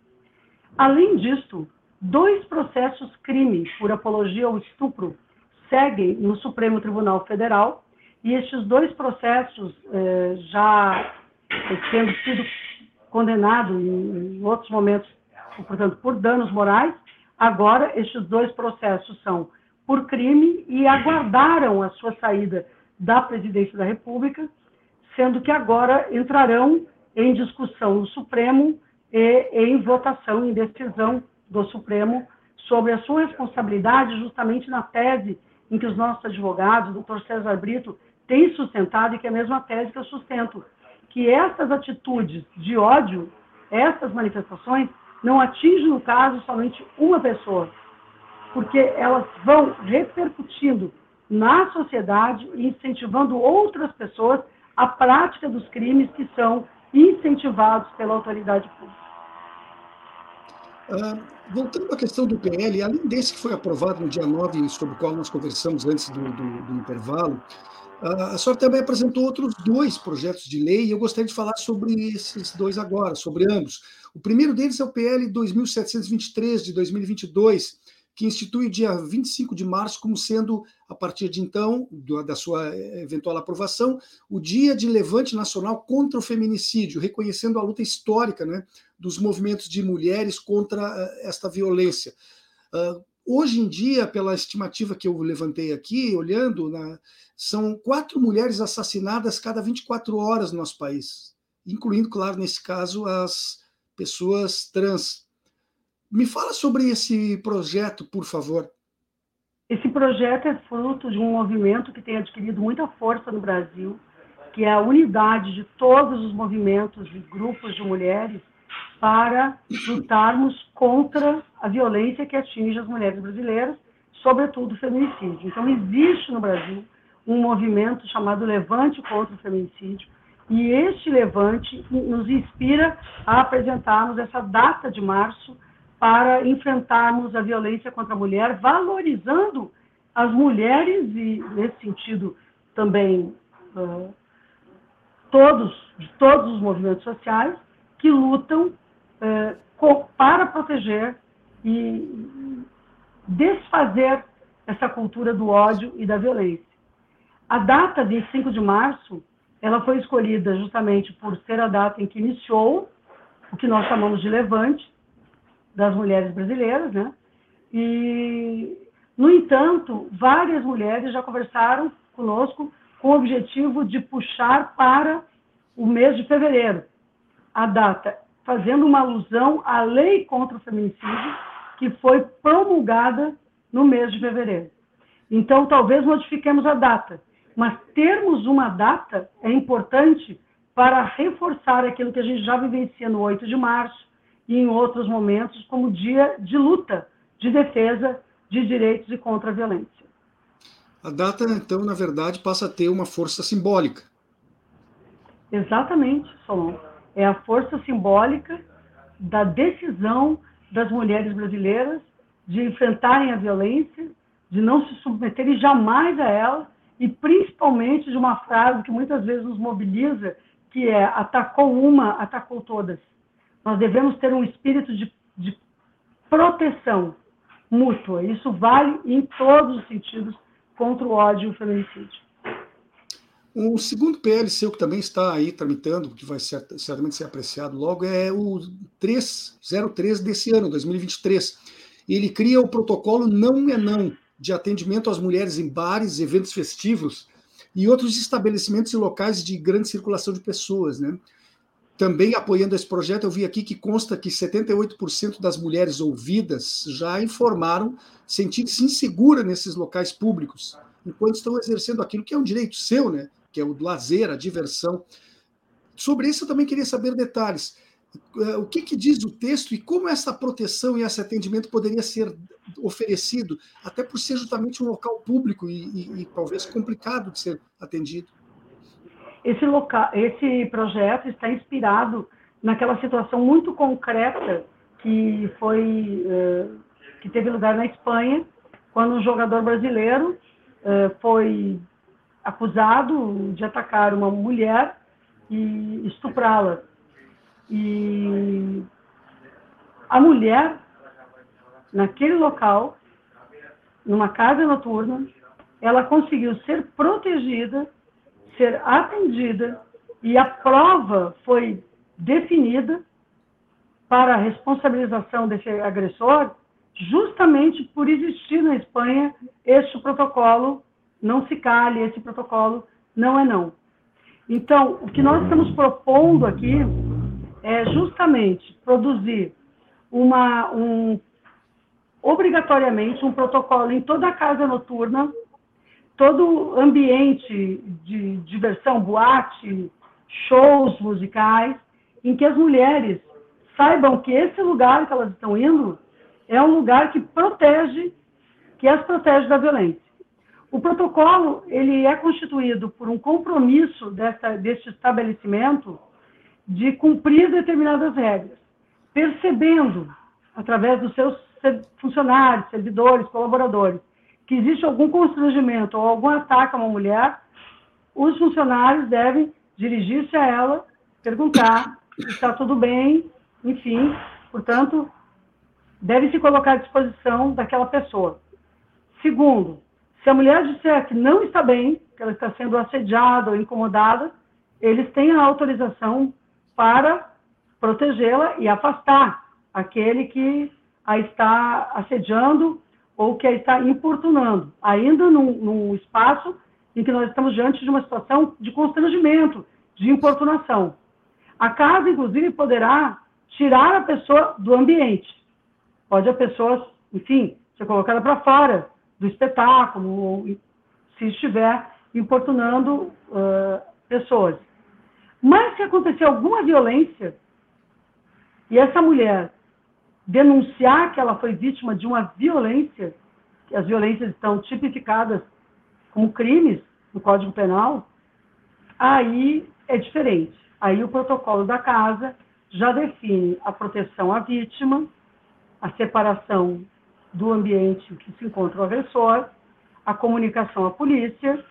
Além disso, dois processos crime por apologia ao estupro seguem no Supremo Tribunal Federal, e estes dois processos, eh, já tendo sido condenados em, em outros momentos, portanto, por danos morais, agora estes dois processos são por crime e aguardaram a sua saída da presidência da República, sendo que agora entrarão em discussão no Supremo e em votação, em decisão do Supremo sobre a sua responsabilidade, justamente na tese em que os nossos advogados, o doutor César Brito, tem sustentado e que é a mesma tese que eu sustento, que essas atitudes de ódio, essas manifestações, não atingem, no caso, somente uma pessoa, porque elas vão repercutindo na sociedade incentivando outras pessoas à prática dos crimes que são incentivados pela autoridade pública. Ah, voltando à questão do PL, além desse que foi aprovado no dia 9, sobre o qual nós conversamos antes do, do, do intervalo, a senhora também apresentou outros dois projetos de lei e eu gostaria de falar sobre esses dois agora, sobre ambos. O primeiro deles é o PL 2723 de 2022, que institui o dia 25 de março como sendo, a partir de então, da sua eventual aprovação, o Dia de Levante Nacional contra o Feminicídio, reconhecendo a luta histórica né, dos movimentos de mulheres contra eh, esta violência. Uh, Hoje em dia, pela estimativa que eu levantei aqui, olhando, na, são quatro mulheres assassinadas cada 24 horas no nosso país, incluindo, claro, nesse caso, as pessoas trans. Me fala sobre esse projeto, por favor. Esse projeto é fruto de um movimento que tem adquirido muita força no Brasil, que é a unidade de todos os movimentos e grupos de mulheres para lutarmos contra a violência que atinge as mulheres brasileiras, sobretudo o feminicídio. Então, existe no Brasil um movimento chamado Levante contra o Feminicídio, e este levante nos inspira a apresentarmos essa data de março para enfrentarmos a violência contra a mulher, valorizando as mulheres e, nesse sentido, também todos, de todos os movimentos sociais que lutam para proteger e, desfazer essa cultura do ódio e da violência. A data 25 de março, ela foi escolhida justamente por ser a data em que iniciou o que nós chamamos de levante das mulheres brasileiras, né? E, no entanto, várias mulheres já conversaram conosco com o objetivo de puxar para o mês de fevereiro a data, fazendo uma alusão à lei contra o feminicídio que foi promulgada no mês de fevereiro. Então, talvez modifiquemos a data, mas termos uma data é importante para reforçar aquilo que a gente já vivencia no 8 de março e em outros momentos como dia de luta, de defesa de direitos e contra a violência. A data, então, na verdade, passa a ter uma força simbólica. Exatamente, Solon. É a força simbólica da decisão das mulheres brasileiras de enfrentarem a violência, de não se submeterem jamais a ela, e principalmente de uma frase que muitas vezes nos mobiliza, que é atacou uma, atacou todas. Nós devemos ter um espírito de, de proteção mútua. Isso vale em todos os sentidos contra o ódio e o feminicídio. O segundo PL seu que também está aí tramitando, que vai certamente ser apreciado logo, é o 303 desse ano, 2023. Ele cria o protocolo Não é Não, de atendimento às mulheres em bares, eventos festivos e outros estabelecimentos e locais de grande circulação de pessoas. Né? Também apoiando esse projeto, eu vi aqui que consta que 78% das mulheres ouvidas já informaram sentir-se insegura nesses locais públicos, enquanto estão exercendo aquilo que é um direito seu, né? que é o lazer, a diversão. Sobre isso eu também queria saber detalhes. Eh, o que, que, diz o texto e como essa proteção e esse atendimento poderia ser oferecido, até por ser justamente um local público e, e, e talvez complicado de ser atendido? Esse, local, esse projeto está inspirado naquela situação muito concreta que foi uh, que teve lugar na Espanha, quando um jogador brasileiro uh, foi acusado de atacar uma mulher e estuprá-la. E a mulher, naquele local, numa casa noturna, ela conseguiu ser protegida, ser atendida, e a prova foi definida para a responsabilização desse agressor, justamente por existir na Espanha este protocolo não se cale, esse protocolo não é não. Então, o que nós estamos propondo aqui é justamente produzir uma, um, obrigatoriamente um protocolo em toda a casa noturna, todo ambiente de diversão, boate, shows musicais, em que as mulheres saibam que esse lugar que elas estão indo é um lugar que protege, que as protege da violência. O protocolo ele é constituído por um compromisso dessa, deste estabelecimento de cumprir determinadas regras, percebendo, através dos seus funcionários, servidores, colaboradores, que existe algum constrangimento ou algum ataque a uma mulher, os funcionários devem dirigir-se a ela, perguntar se está tudo bem, enfim, portanto, deve se colocar à disposição daquela pessoa. Segundo, se a mulher disser que não está bem, que ela está sendo assediada ou incomodada, eles têm a autorização para protegê-la e afastar aquele que a está assediando ou que está importunando, ainda num, num espaço em que nós estamos diante de uma situação de constrangimento, de importunação. A casa, inclusive, poderá tirar a pessoa do ambiente. Pode a pessoa, enfim, ser colocada para fora do espetáculo, ou se estiver importunando uh, pessoas. Mas se acontecer alguma violência e essa mulher denunciar que ela foi vítima de uma violência, que as violências estão tipificadas como crimes no Código Penal, aí é diferente. Aí o protocolo da casa já define a proteção à vítima, a separação do ambiente que se encontra o agressor, a comunicação à polícia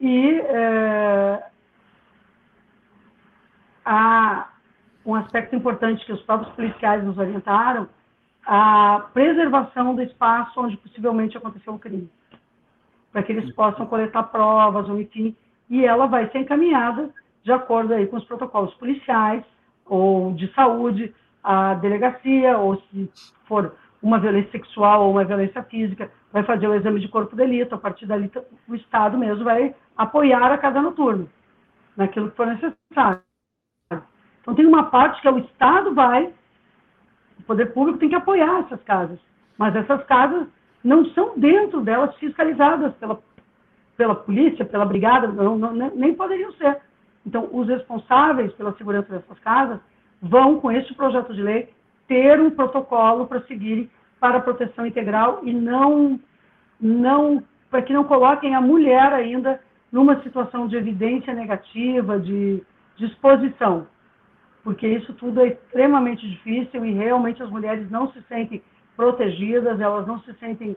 e é, há um aspecto importante que os próprios policiais nos orientaram, a preservação do espaço onde possivelmente aconteceu o crime, para que eles possam coletar provas, ou enfim, e ela vai ser encaminhada de acordo aí com os protocolos policiais ou de saúde, à delegacia, ou se for uma violência sexual ou uma violência física, vai fazer o exame de corpo de delito, a partir dali o Estado mesmo vai apoiar a casa noturna, naquilo que for necessário. Então tem uma parte que é o Estado vai, o poder público tem que apoiar essas casas, mas essas casas não são dentro delas fiscalizadas pela, pela polícia, pela brigada, não, não, nem poderiam ser. Então, os responsáveis pela segurança dessas casas vão, com este projeto de lei, ter um protocolo para seguir para a proteção integral e não, não para que não coloquem a mulher ainda numa situação de evidência negativa, de, de exposição, porque isso tudo é extremamente difícil e realmente as mulheres não se sentem protegidas, elas não se sentem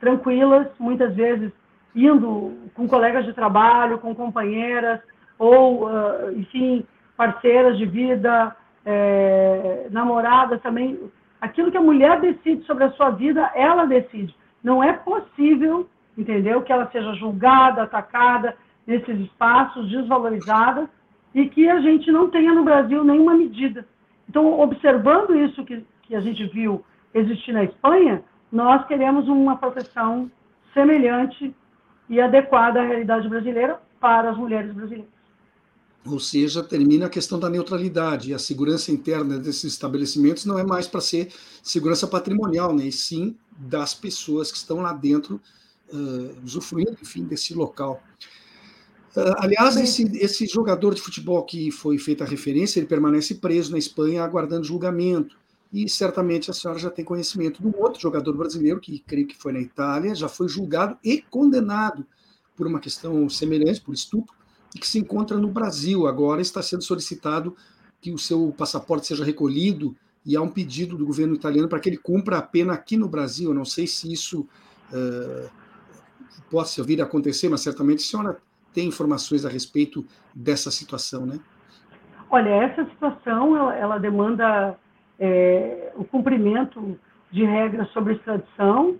tranquilas, muitas vezes indo com colegas de trabalho, com companheiras, ou, uh, enfim, parceiras de vida, é, namoradas também. Aquilo que a mulher decide sobre a sua vida, ela decide. Não é possível, entendeu, que ela seja julgada, atacada nesses espaços, desvalorizada, e que a gente não tenha no Brasil nenhuma medida. Então, observando isso que, que a gente viu existir na Espanha, nós queremos uma proteção semelhante e adequada à realidade brasileira para as mulheres brasileiras. Ou seja, termina a questão da neutralidade. E a segurança interna desses estabelecimentos não é mais para ser segurança patrimonial, né? e sim das pessoas que estão lá dentro, uh, usufruindo, enfim, desse local. Uh, aliás, esse, esse jogador de futebol que foi feita a referência, ele permanece preso na Espanha aguardando julgamento. E certamente a senhora já tem conhecimento de um outro jogador brasileiro, que creio que foi na Itália, já foi julgado e condenado por uma questão semelhante, por estupro, e que se encontra no Brasil. Agora está sendo solicitado que o seu passaporte seja recolhido e há um pedido do governo italiano para que ele cumpra a pena aqui no Brasil. Eu não sei se isso uh, possa vir a acontecer, mas certamente a senhora tem informações a respeito dessa situação, né? Olha, essa situação ela, ela demanda é, o cumprimento de regras sobre extradição,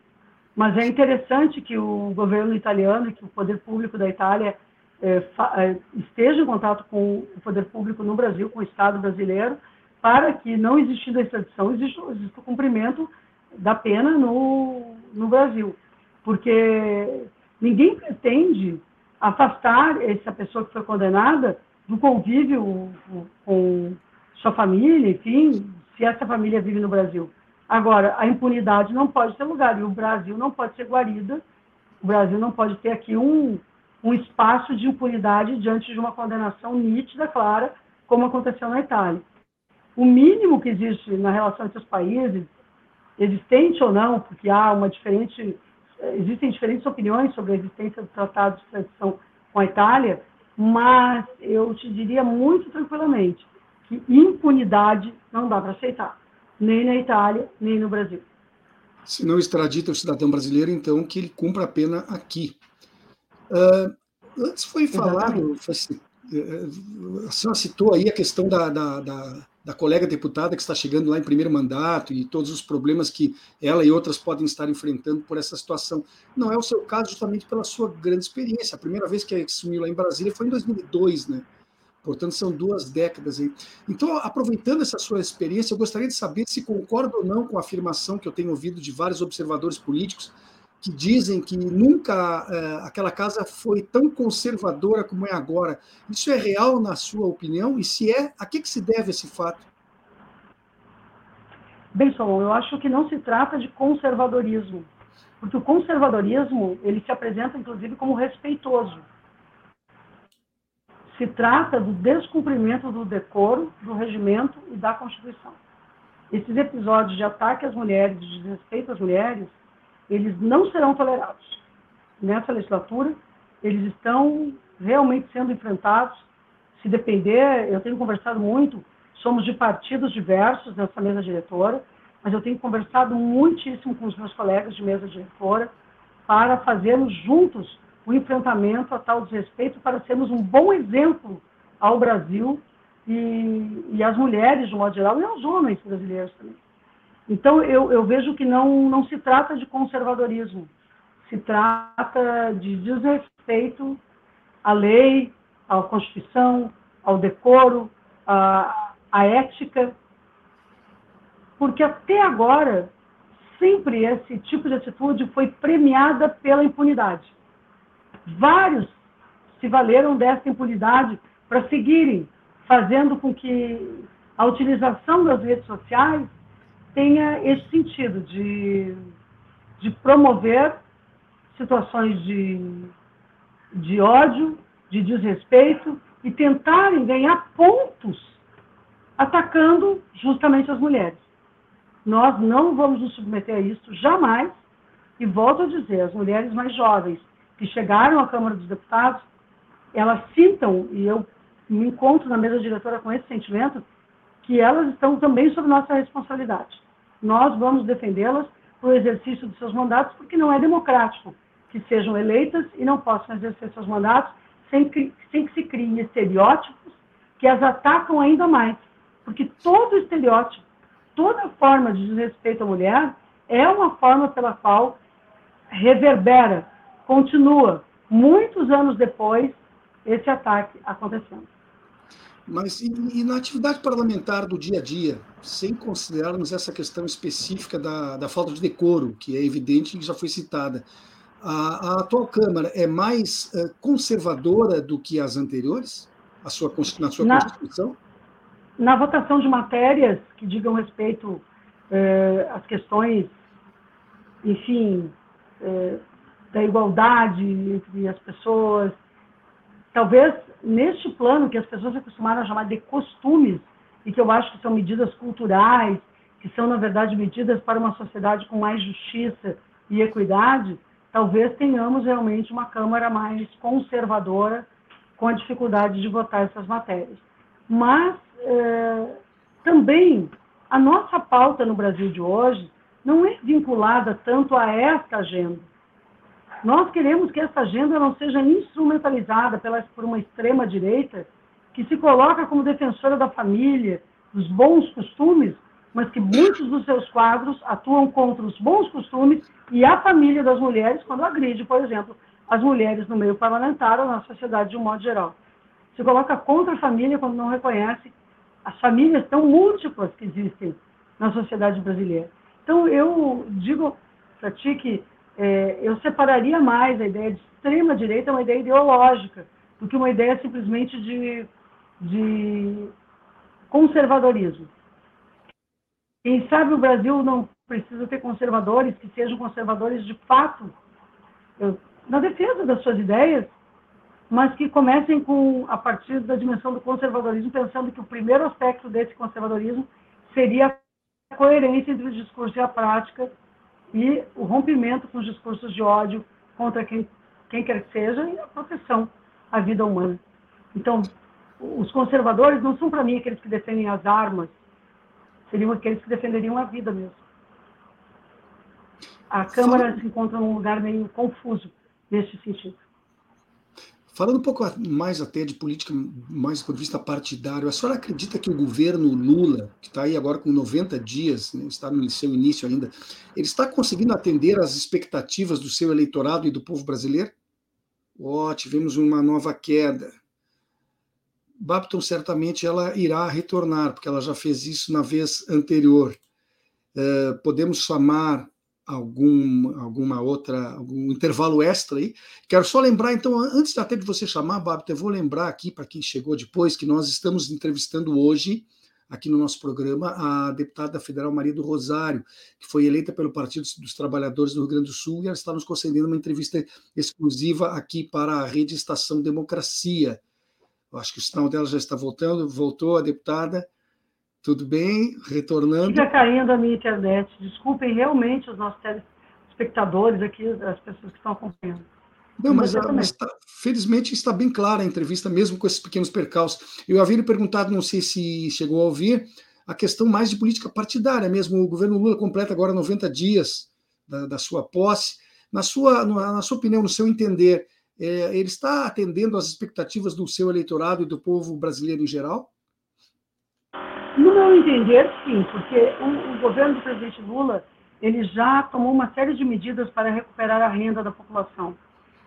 mas é interessante que o governo italiano e que o poder público da Itália é, é, esteja em contato com o poder público no Brasil, com o Estado brasileiro, para que, não existindo a extradição, exista, exista o cumprimento da pena no, no Brasil. Porque ninguém pretende afastar essa pessoa que foi condenada do convívio com sua família, enfim, se essa família vive no Brasil. Agora, a impunidade não pode ter lugar, e o Brasil não pode ser guarida, o Brasil não pode ter aqui um, um espaço de impunidade diante de uma condenação nítida, clara, como aconteceu na Itália. O mínimo que existe na relação entre os países, existente ou não, porque há uma diferente, existem diferentes opiniões sobre a existência do tratado de extradição com a Itália, mas eu te diria muito tranquilamente que impunidade não dá para aceitar, nem na Itália, nem no Brasil. Se não extradita o cidadão brasileiro, então que ele cumpra a pena aqui. Uh, antes foi falado, foi, eh, a senhora citou aí a questão da, da, da, da, colega deputada que está chegando lá em primeiro mandato e todos os problemas que ela e outras podem estar enfrentando por essa situação. Não é o seu caso justamente pela sua grande experiência. A primeira vez que assumiu lá em Brasília foi em 2002, né? Portanto, são duas décadas aí. Então, aproveitando essa sua experiência, eu gostaria de saber se concorda ou não com a afirmação que eu tenho ouvido de vários observadores políticos que dizem que nunca é, aquela casa foi tão conservadora como é agora. Isso é real na sua opinião? E se é, a que, que se deve esse fato? Bem, Solon, eu acho que não se trata de conservadorismo, porque o conservadorismo ele se apresenta inclusive como respeitoso. Se trata do descumprimento do decoro, do regimento e da Constituição. Esses episódios de ataque às mulheres, de desrespeito às mulheres, eles não serão tolerados. Nessa legislatura, eles estão realmente sendo enfrentados. Se depender, eu tenho conversado muito, somos de partidos diversos nessa mesa diretora, mas eu tenho conversado muitíssimo com os meus colegas de mesa diretora para fazermos juntos o enfrentamento a tal desrespeito, para sermos um bom exemplo ao Brasil e, e às mulheres, de modo geral, e aos homens brasileiros também. Então, eu, eu vejo que não, não se trata de conservadorismo, se trata de desrespeito à lei, à Constituição, ao decoro, à, à ética, porque até agora, sempre esse tipo de atitude foi premiada pela impunidade. Vários se valeram dessa impunidade para seguirem fazendo com que a utilização das redes sociais tenha esse sentido de, de promover situações de, de ódio, de desrespeito e tentarem ganhar pontos atacando justamente as mulheres. Nós não vamos nos submeter a isso jamais. E volto a dizer, as mulheres mais jovens que chegaram à Câmara dos Deputados, elas sintam, e eu me encontro na mesa diretora com esse sentimento, que elas estão também sob nossa responsabilidade. Nós vamos defendê-las para o exercício dos seus mandatos, porque não é democrático que sejam eleitas e não possam exercer seus mandatos sem que, sem que se criem estereótipos que as atacam ainda mais. Porque todo estereótipo, toda forma de desrespeito à mulher é uma forma pela qual reverbera, continua, muitos anos depois, esse ataque acontecendo. Mas e, e, na atividade parlamentar do dia a dia, sem considerarmos essa questão específica da, da falta de decoro, que é evidente e já foi citada, a, a atual Câmara é mais uh, conservadora do que as anteriores, a sua, na sua na, Constituição? Na votação de matérias que digam respeito uh, às questões, enfim, uh, da igualdade entre as pessoas, talvez neste plano que as pessoas acostumaram a chamar de costumes, e que eu acho que são medidas culturais, que são, na verdade, medidas para uma sociedade com mais justiça e equidade, talvez tenhamos realmente uma Câmara mais conservadora com a dificuldade de votar essas matérias. Mas é, também a nossa pauta no Brasil de hoje não é vinculada tanto a esta agenda. Nós queremos que essa agenda não seja instrumentalizada pela, por uma extrema-direita que se coloca como defensora da família, dos bons costumes, mas que muitos dos seus quadros atuam contra os bons costumes e a família das mulheres quando agride, por exemplo, as mulheres no meio parlamentar ou na sociedade de um modo geral. Se coloca contra a família quando não reconhece as famílias tão múltiplas que existem na sociedade brasileira. Então, eu digo para ti que é, eu separaria mais a ideia de extrema-direita, uma ideia ideológica, do que uma ideia simplesmente de, de conservadorismo. Quem sabe o Brasil não precisa ter conservadores que sejam conservadores de fato, eu, na defesa das suas ideias, mas que comecem com a partir da dimensão do conservadorismo, pensando que o primeiro aspecto desse conservadorismo seria a coerência entre o discurso e a prática e o rompimento com os discursos de ódio contra quem, quem quer que seja e a proteção à vida humana. Então, os conservadores não são para mim aqueles que defendem as armas, seriam aqueles que defenderiam a vida mesmo. A Câmara se encontra num lugar meio confuso nesse sentido. Falando um pouco mais até de política, mais do ponto de vista partidário, a senhora acredita que o governo Lula, que está aí agora com 90 dias, né, está no seu início ainda, ele está conseguindo atender às expectativas do seu eleitorado e do povo brasileiro? Ó, oh, tivemos uma nova queda. Babton certamente ela irá retornar, porque ela já fez isso na vez anterior. Uh, podemos chamar algum, alguma outra, algum intervalo extra aí. Quero só lembrar, então, antes até de você chamar, Babita, eu vou lembrar aqui para quem chegou depois que nós estamos entrevistando hoje, aqui no nosso programa, a deputada federal Maria do Rosário, que foi eleita pelo Partido dos Trabalhadores do Rio Grande do Sul, e ela está nos concedendo uma entrevista exclusiva aqui para a Rede Estação Democracia. Eu acho que o sinal dela já está voltando, voltou a deputada. Tudo bem? Retornando. Fica caindo a minha internet. Desculpem realmente os nossos telespectadores aqui, as pessoas que estão acompanhando. Não, mas, mas tá, felizmente está bem clara a entrevista, mesmo com esses pequenos percalços. Eu havia lhe perguntado, não sei se chegou a ouvir, a questão mais de política partidária mesmo. O governo Lula completa agora 90 dias da, da sua posse. Na sua, na sua opinião, no seu entender, é, ele está atendendo às expectativas do seu eleitorado e do povo brasileiro em geral? Meu entender, sim, porque o, o, governo do presidente Lula ele já tomou uma série de medidas para recuperar a renda da população,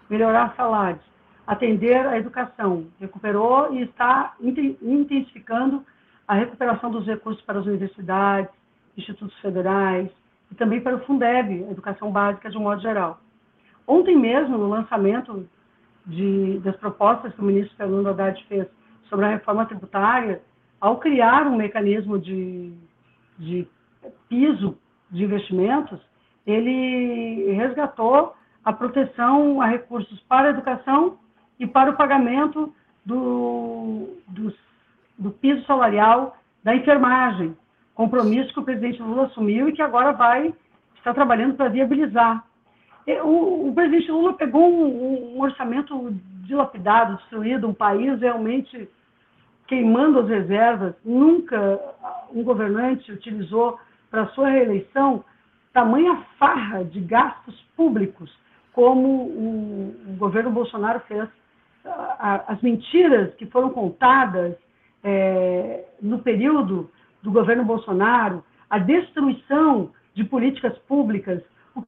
melhorar salários, atender a educação, recuperou e está intensificando a recuperação dos recursos para as universidades, institutos federais e também para o Fundeb, a educação básica de um modo geral. Ontem mesmo, no lançamento de, das propostas que o ministro Fernando Haddad fez sobre a reforma tributária, ao criar um mecanismo de, de piso de investimentos, ele resgatou a proteção a recursos para a educação e para o pagamento do, do, do piso salarial da enfermagem, compromisso que o presidente Lula assumiu e que agora vai estar trabalhando para viabilizar. O, o, presidente Lula pegou um, um orçamento dilapidado, destruído, um país realmente queimando as reservas. Nunca um governante utilizou para sua reeleição tamanha farra de gastos públicos como o, governo Bolsonaro fez. As mentiras que foram contadas é, no período do governo Bolsonaro, a destruição de políticas públicas, o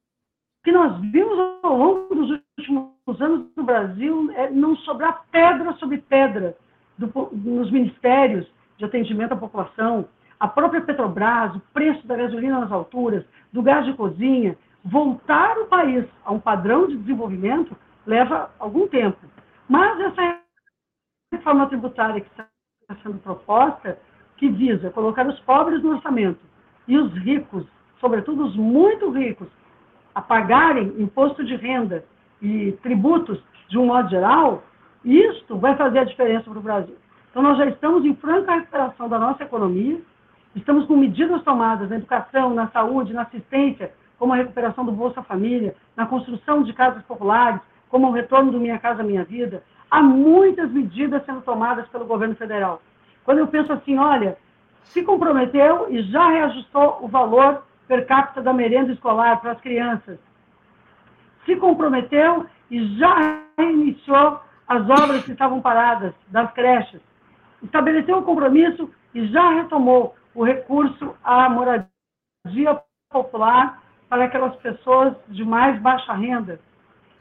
que nós vimos ao longo dos últimos anos no Brasil é não sobrar pedra sobre pedra do, nos ministérios de atendimento à população, a própria Petrobras, o preço da gasolina nas alturas, do gás de cozinha, voltar o país a um padrão de desenvolvimento leva algum tempo. Mas essa reforma tributária que está sendo proposta, que visa colocar os pobres no orçamento e os ricos, sobretudo os muito ricos, a pagarem imposto de renda e tributos de um modo geral, isto vai fazer a diferença para o Brasil. Então, nós já estamos em franca recuperação da nossa economia, estamos com medidas tomadas na educação, na saúde, na assistência, como a recuperação do Bolsa Família, na construção de casas populares, como o retorno do Minha Casa Minha Vida. Há muitas medidas sendo tomadas pelo governo federal. Quando eu penso assim, olha, se comprometeu e já reajustou o valor per capita da merenda escolar para as crianças. Se comprometeu e já iniciou as obras que estavam paradas das creches. Estabeleceu um compromisso e já retomou o recurso à moradia popular para aquelas pessoas de mais baixa renda.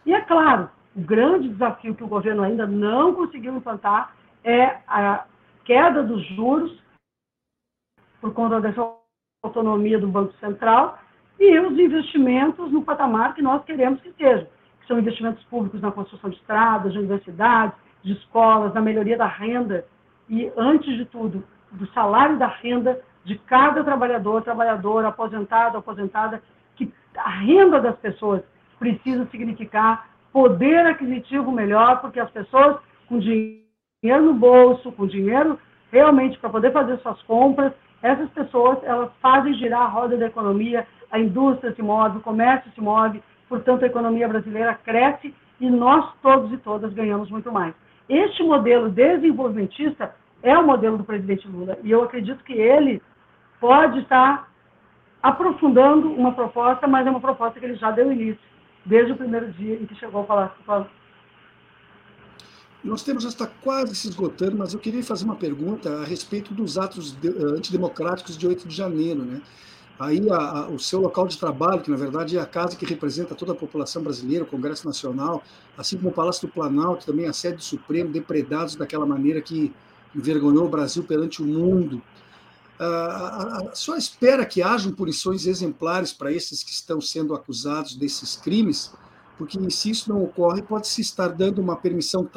E é claro, o grande desafio que o governo ainda não conseguiu implantar é a queda dos juros por conta dessa autonomia do Banco Central e os investimentos no patamar que nós queremos que sejam são investimentos públicos na construção de estradas, de universidades, de escolas, na melhoria da renda e, antes de tudo, do salário da renda de cada trabalhador, trabalhadora, aposentado, aposentada, que a renda das pessoas precisa significar poder aquisitivo melhor, porque as pessoas com dinheiro no bolso, com dinheiro realmente para poder fazer suas compras, essas pessoas elas fazem girar a roda da economia, a indústria se move, o comércio se move, portanto, a economia brasileira cresce e nós todos e todas ganhamos muito mais. Este modelo desenvolvimentista é o modelo do presidente Lula e eu acredito que ele pode estar aprofundando uma proposta, mas é uma proposta que ele já deu início, desde o primeiro dia em que chegou ao Palácio do Planalto. Nós temos está quase se esgotando, mas eu queria fazer uma pergunta a respeito dos atos de, antidemocráticos de 8 de janeiro. Né? Aí a, a, o seu local de trabalho, que na verdade é a casa que representa toda a população brasileira, o Congresso Nacional, assim como o Palácio do Planalto, também a sede do Supremo, depredados daquela maneira que envergonhou o Brasil perante o mundo. A, a senhora espera que hajam punições exemplares para esses que estão sendo acusados desses crimes? Porque se isso não ocorre, pode-se estar dando uma permissão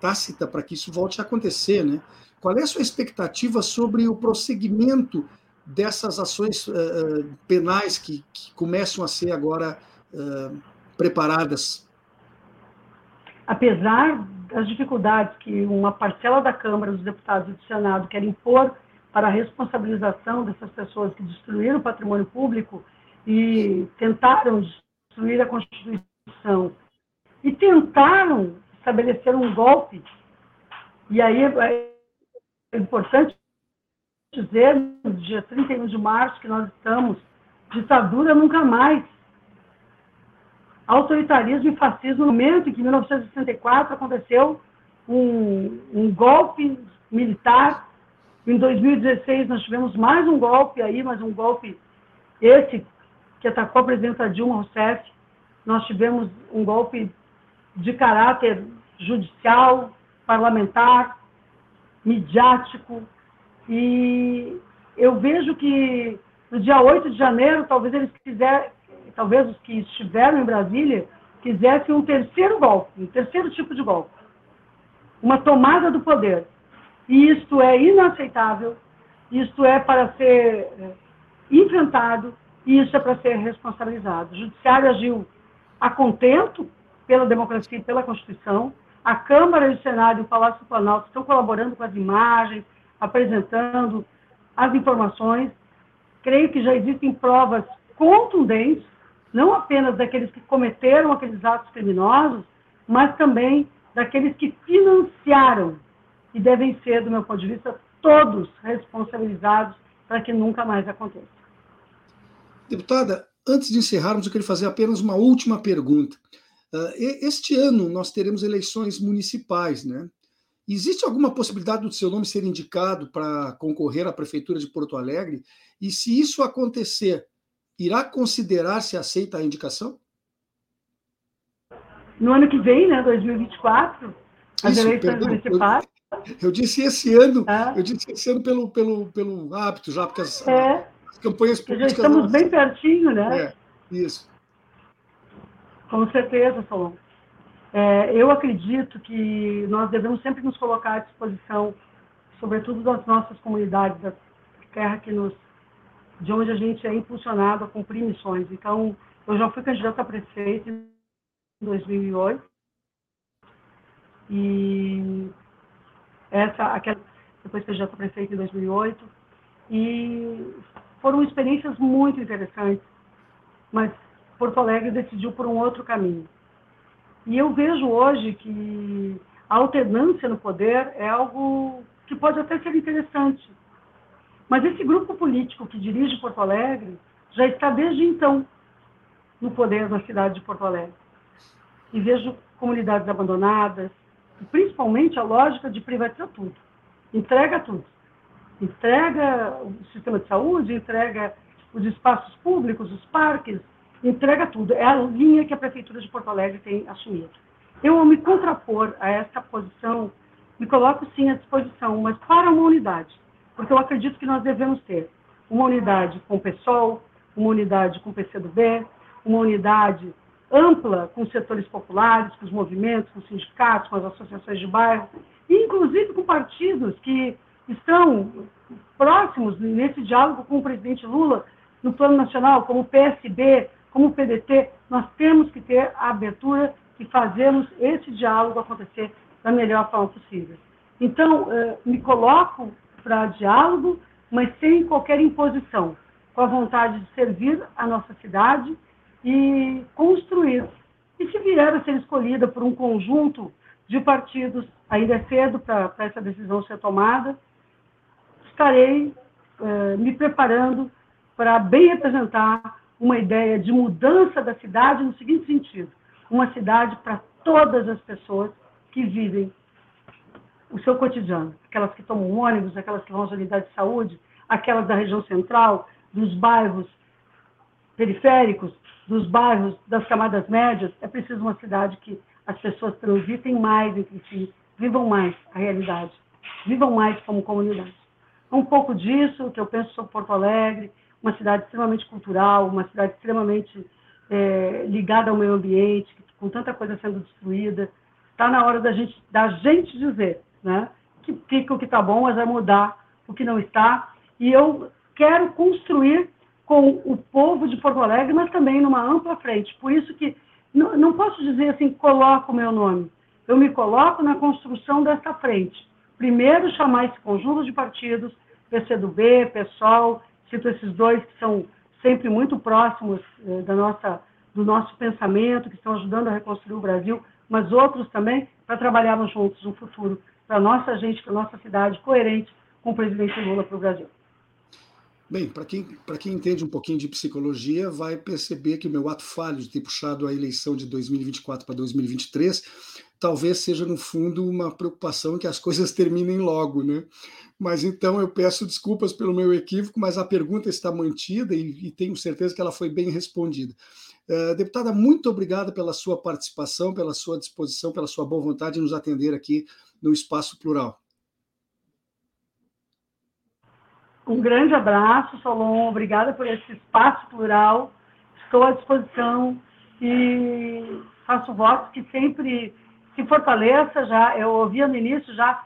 tácita para que isso volte a acontecer, né? Qual é a sua expectativa sobre o prosseguimento dessas ações uh, penais que, que, começam a ser agora uh, preparadas? Apesar das dificuldades que uma parcela da Câmara dos Deputados e do Senado quer impor para a responsabilização dessas pessoas que destruíram o patrimônio público e tentaram destruir a Constituição e tentaram estabelecer um golpe, e aí é importante dizer, no dia 31 de março, que nós estamos, ditadura nunca mais. Autoritarismo e fascismo, no momento em que, em 1964, aconteceu um, um golpe militar Em 2016 nós tivemos mais um golpe aí, mais um golpe esse que atacou a presidenta Dilma Rousseff. Nós tivemos um golpe de caráter judicial, parlamentar, midiático, e eu vejo que no dia 8 de janeiro, talvez eles quiserem, talvez os que estiveram em Brasília, quisessem um terceiro golpe, um terceiro tipo de golpe. Uma tomada do poder. E isto é inaceitável, isto é para ser eh, enfrentado e isso é para ser responsabilizado. O Judiciário agiu a contento pela democracia e pela Constituição. A Câmara o Senado e o Palácio do Planalto estão colaborando com as imagens, apresentando as informações. Creio que já existem provas contundentes, não apenas daqueles que cometeram aqueles atos criminosos, mas também daqueles que financiaram e devem ser, do meu ponto de vista, todos responsabilizados para que nunca mais aconteça. Deputada, antes de encerrarmos, eu queria fazer apenas uma última pergunta. Uh, este ano nós teremos eleições municipais, né? Existe alguma possibilidade do seu nome ser indicado para concorrer à Prefeitura de Porto Alegre? E se isso acontecer, irá considerar-se aceita a indicação? No ano que vem, né, 2024, as isso, eleições perdão, municipais. Eu, eu, disse esse ano, ah. eu disse esse ano pelo, pelo, pelo hábito já, porque as, é campanhas políticas. Já estamos bem pertinho, né? É, isso. Com certeza, Solon. É, eu acredito que nós devemos sempre nos colocar à disposição, sobretudo das nossas comunidades, da terra que nos, de onde a gente é impulsionado a cumprir missões. Então, eu já fui candidata a prefeito em 2008 e essa, aquela, depois candidata a prefeito em 2008 e foram experiências muito interessantes, mas Porto Alegre decidiu por um outro caminho. E eu vejo hoje que a alternância no poder é algo que pode até ser interessante. Mas esse grupo político que dirige Porto Alegre já está desde então no poder na cidade de Porto Alegre. E vejo comunidades abandonadas, e principalmente a lógica de privatizar tudo. Entrega tudo entrega o sistema de saúde, entrega os espaços públicos, os parques, entrega tudo. É a linha que a Prefeitura de Porto Alegre tem assumido. Eu, ao me contrapor a essa posição, me coloco sim à disposição, mas para uma unidade, porque eu acredito que nós devemos ter uma unidade com o PSOL, uma unidade com o PCdoB, uma unidade ampla com os setores populares, com os movimentos, com os sindicatos, com as associações de bairro, e inclusive com partidos que estão próximos nesse diálogo com o presidente Lula no plano nacional, como o PSB, como PDT, nós temos que ter a abertura e fazermos esse diálogo acontecer da melhor forma possível. Então, eh, me coloco para diálogo, mas sem qualquer imposição, com a vontade de servir a nossa cidade e construir. E se vier a ser escolhida por um conjunto de partidos, ainda é cedo para essa decisão ser tomada, estarei eh, me preparando para bem representar uma ideia de mudança da cidade no seguinte sentido: uma cidade para todas as pessoas que vivem o seu cotidiano, aquelas que tomam ônibus, aquelas que vão às unidades de saúde, aquelas da região central, dos bairros periféricos, dos bairros das camadas médias. É preciso uma cidade que as pessoas transitem mais entre si, vivam mais a realidade, vivam mais como comunidade. Um pouco disso que eu penso sobre Porto Alegre, uma cidade extremamente cultural, uma cidade extremamente é, ligada ao meio ambiente, com tanta coisa sendo destruída. Está na hora da gente, da gente dizer né, que fica o que está bom, mas vai mudar o que não está. E eu quero construir com o povo de Porto Alegre, mas também numa ampla frente. Por isso que não, não posso dizer assim, coloco o meu nome. Eu me coloco na construção dessa frente primeiro chamar esse conjunto de partidos, PCdoB, PSOL, cito esses dois que são sempre muito próximos eh, da nossa, do nosso pensamento, que estão ajudando a reconstruir o Brasil, mas outros também, para trabalharmos juntos um futuro para a nossa gente, para a nossa cidade, coerente com o presidente Lula para o Brasil. Bem, para quem, quem entende um pouquinho de psicologia, vai perceber que o meu ato falho de ter puxado a eleição de 2024 para 2023 talvez seja, no fundo, uma preocupação que as coisas terminem logo, né? Mas então eu peço desculpas pelo meu equívoco, mas a pergunta está mantida e, e tenho certeza que ela foi bem respondida. Uh, deputada, muito obrigada pela sua participação, pela sua disposição, pela sua boa vontade de nos atender aqui no Espaço Plural. Um grande abraço, Solon. Obrigada por esse espaço plural. Estou à disposição e faço votos que sempre se fortaleça. Já eu ouvia no início já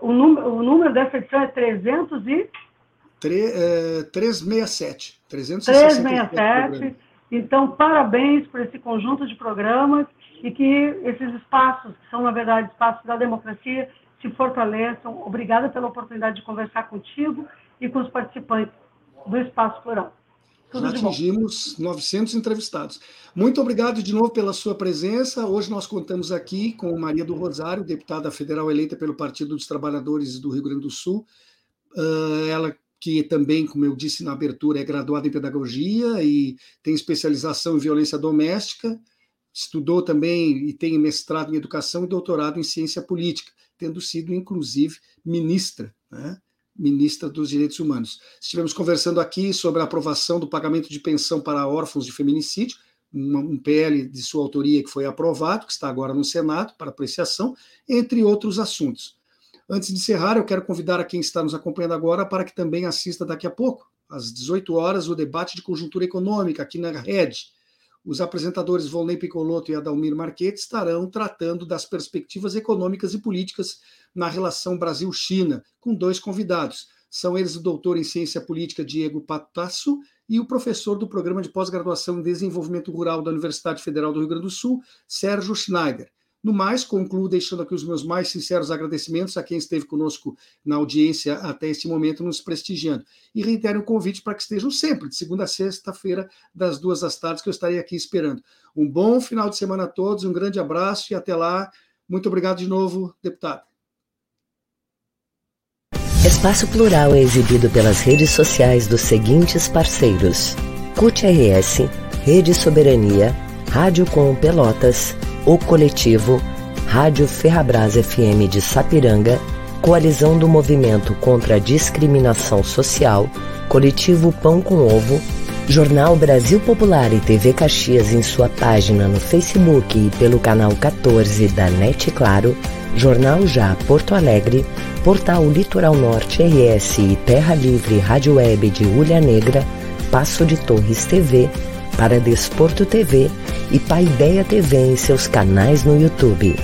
o número, o número dessa edição é 300 e 367. 367. Então, parabéns por esse conjunto de programas e que esses espaços, que são, na verdade, espaços da democracia, se fortaleçam. Obrigada pela oportunidade de conversar contigo e com os participantes do Espaço Plural. Tudo Já atingimos 900 entrevistados. Muito obrigado de novo pela sua presença. Hoje nós contamos aqui com Maria do Rosário, deputada federal eleita pelo Partido dos Trabalhadores do Rio Grande do Sul. Uh, ela que também, como eu disse na abertura, é graduada em pedagogia e tem especialização em violência doméstica, estudou também e tem mestrado em educação e doutorado em ciência política, tendo sido, inclusive, ministra. Né? Ministra dos Direitos Humanos. Estivemos conversando aqui sobre a aprovação do pagamento de pensão para órfãos de feminicídio, um PL de sua autoria que foi aprovado, que está agora no Senado para apreciação, entre outros assuntos. Antes de encerrar, eu quero convidar a quem está nos acompanhando agora para que também assista daqui a pouco, às 18 horas, o debate de conjuntura econômica aqui na Rede. Os apresentadores Volney Picoloto e Adalmir Marquete estarão tratando das perspectivas econômicas e políticas na relação Brasil-China, com dois convidados. São eles o doutor em ciência política Diego Patasso e o professor do programa de pós-graduação em desenvolvimento rural da Universidade Federal do Rio Grande do Sul, Sérgio Schneider. No mais, concluo deixando aqui os meus mais sinceros agradecimentos a quem esteve conosco na audiência até este momento, nos prestigiando. E reitero o convite para que estejam sempre, de segunda a sexta-feira, das duas às tardes, que eu estarei aqui esperando. Um bom final de semana a todos, um grande abraço e até lá. Muito obrigado de novo, deputado. Espaço Plural é exibido pelas redes sociais dos seguintes parceiros: CUT RS, Rede Soberania, Rádio Com Pelotas, O Coletivo, Rádio Ferrabras FM de Sapiranga, Coalizão do Movimento contra a Discriminação Social, Coletivo Pão com Ovo, Jornal Brasil Popular e TV Caxias em sua página no Facebook e pelo canal 14 da NET Claro, Jornal Já Porto Alegre, Portal Litoral Norte RS e Terra Livre Rádio Web de Ulha Negra, Passo de Torres TV, para Desporto TV e Paideia TV em seus canais no YouTube.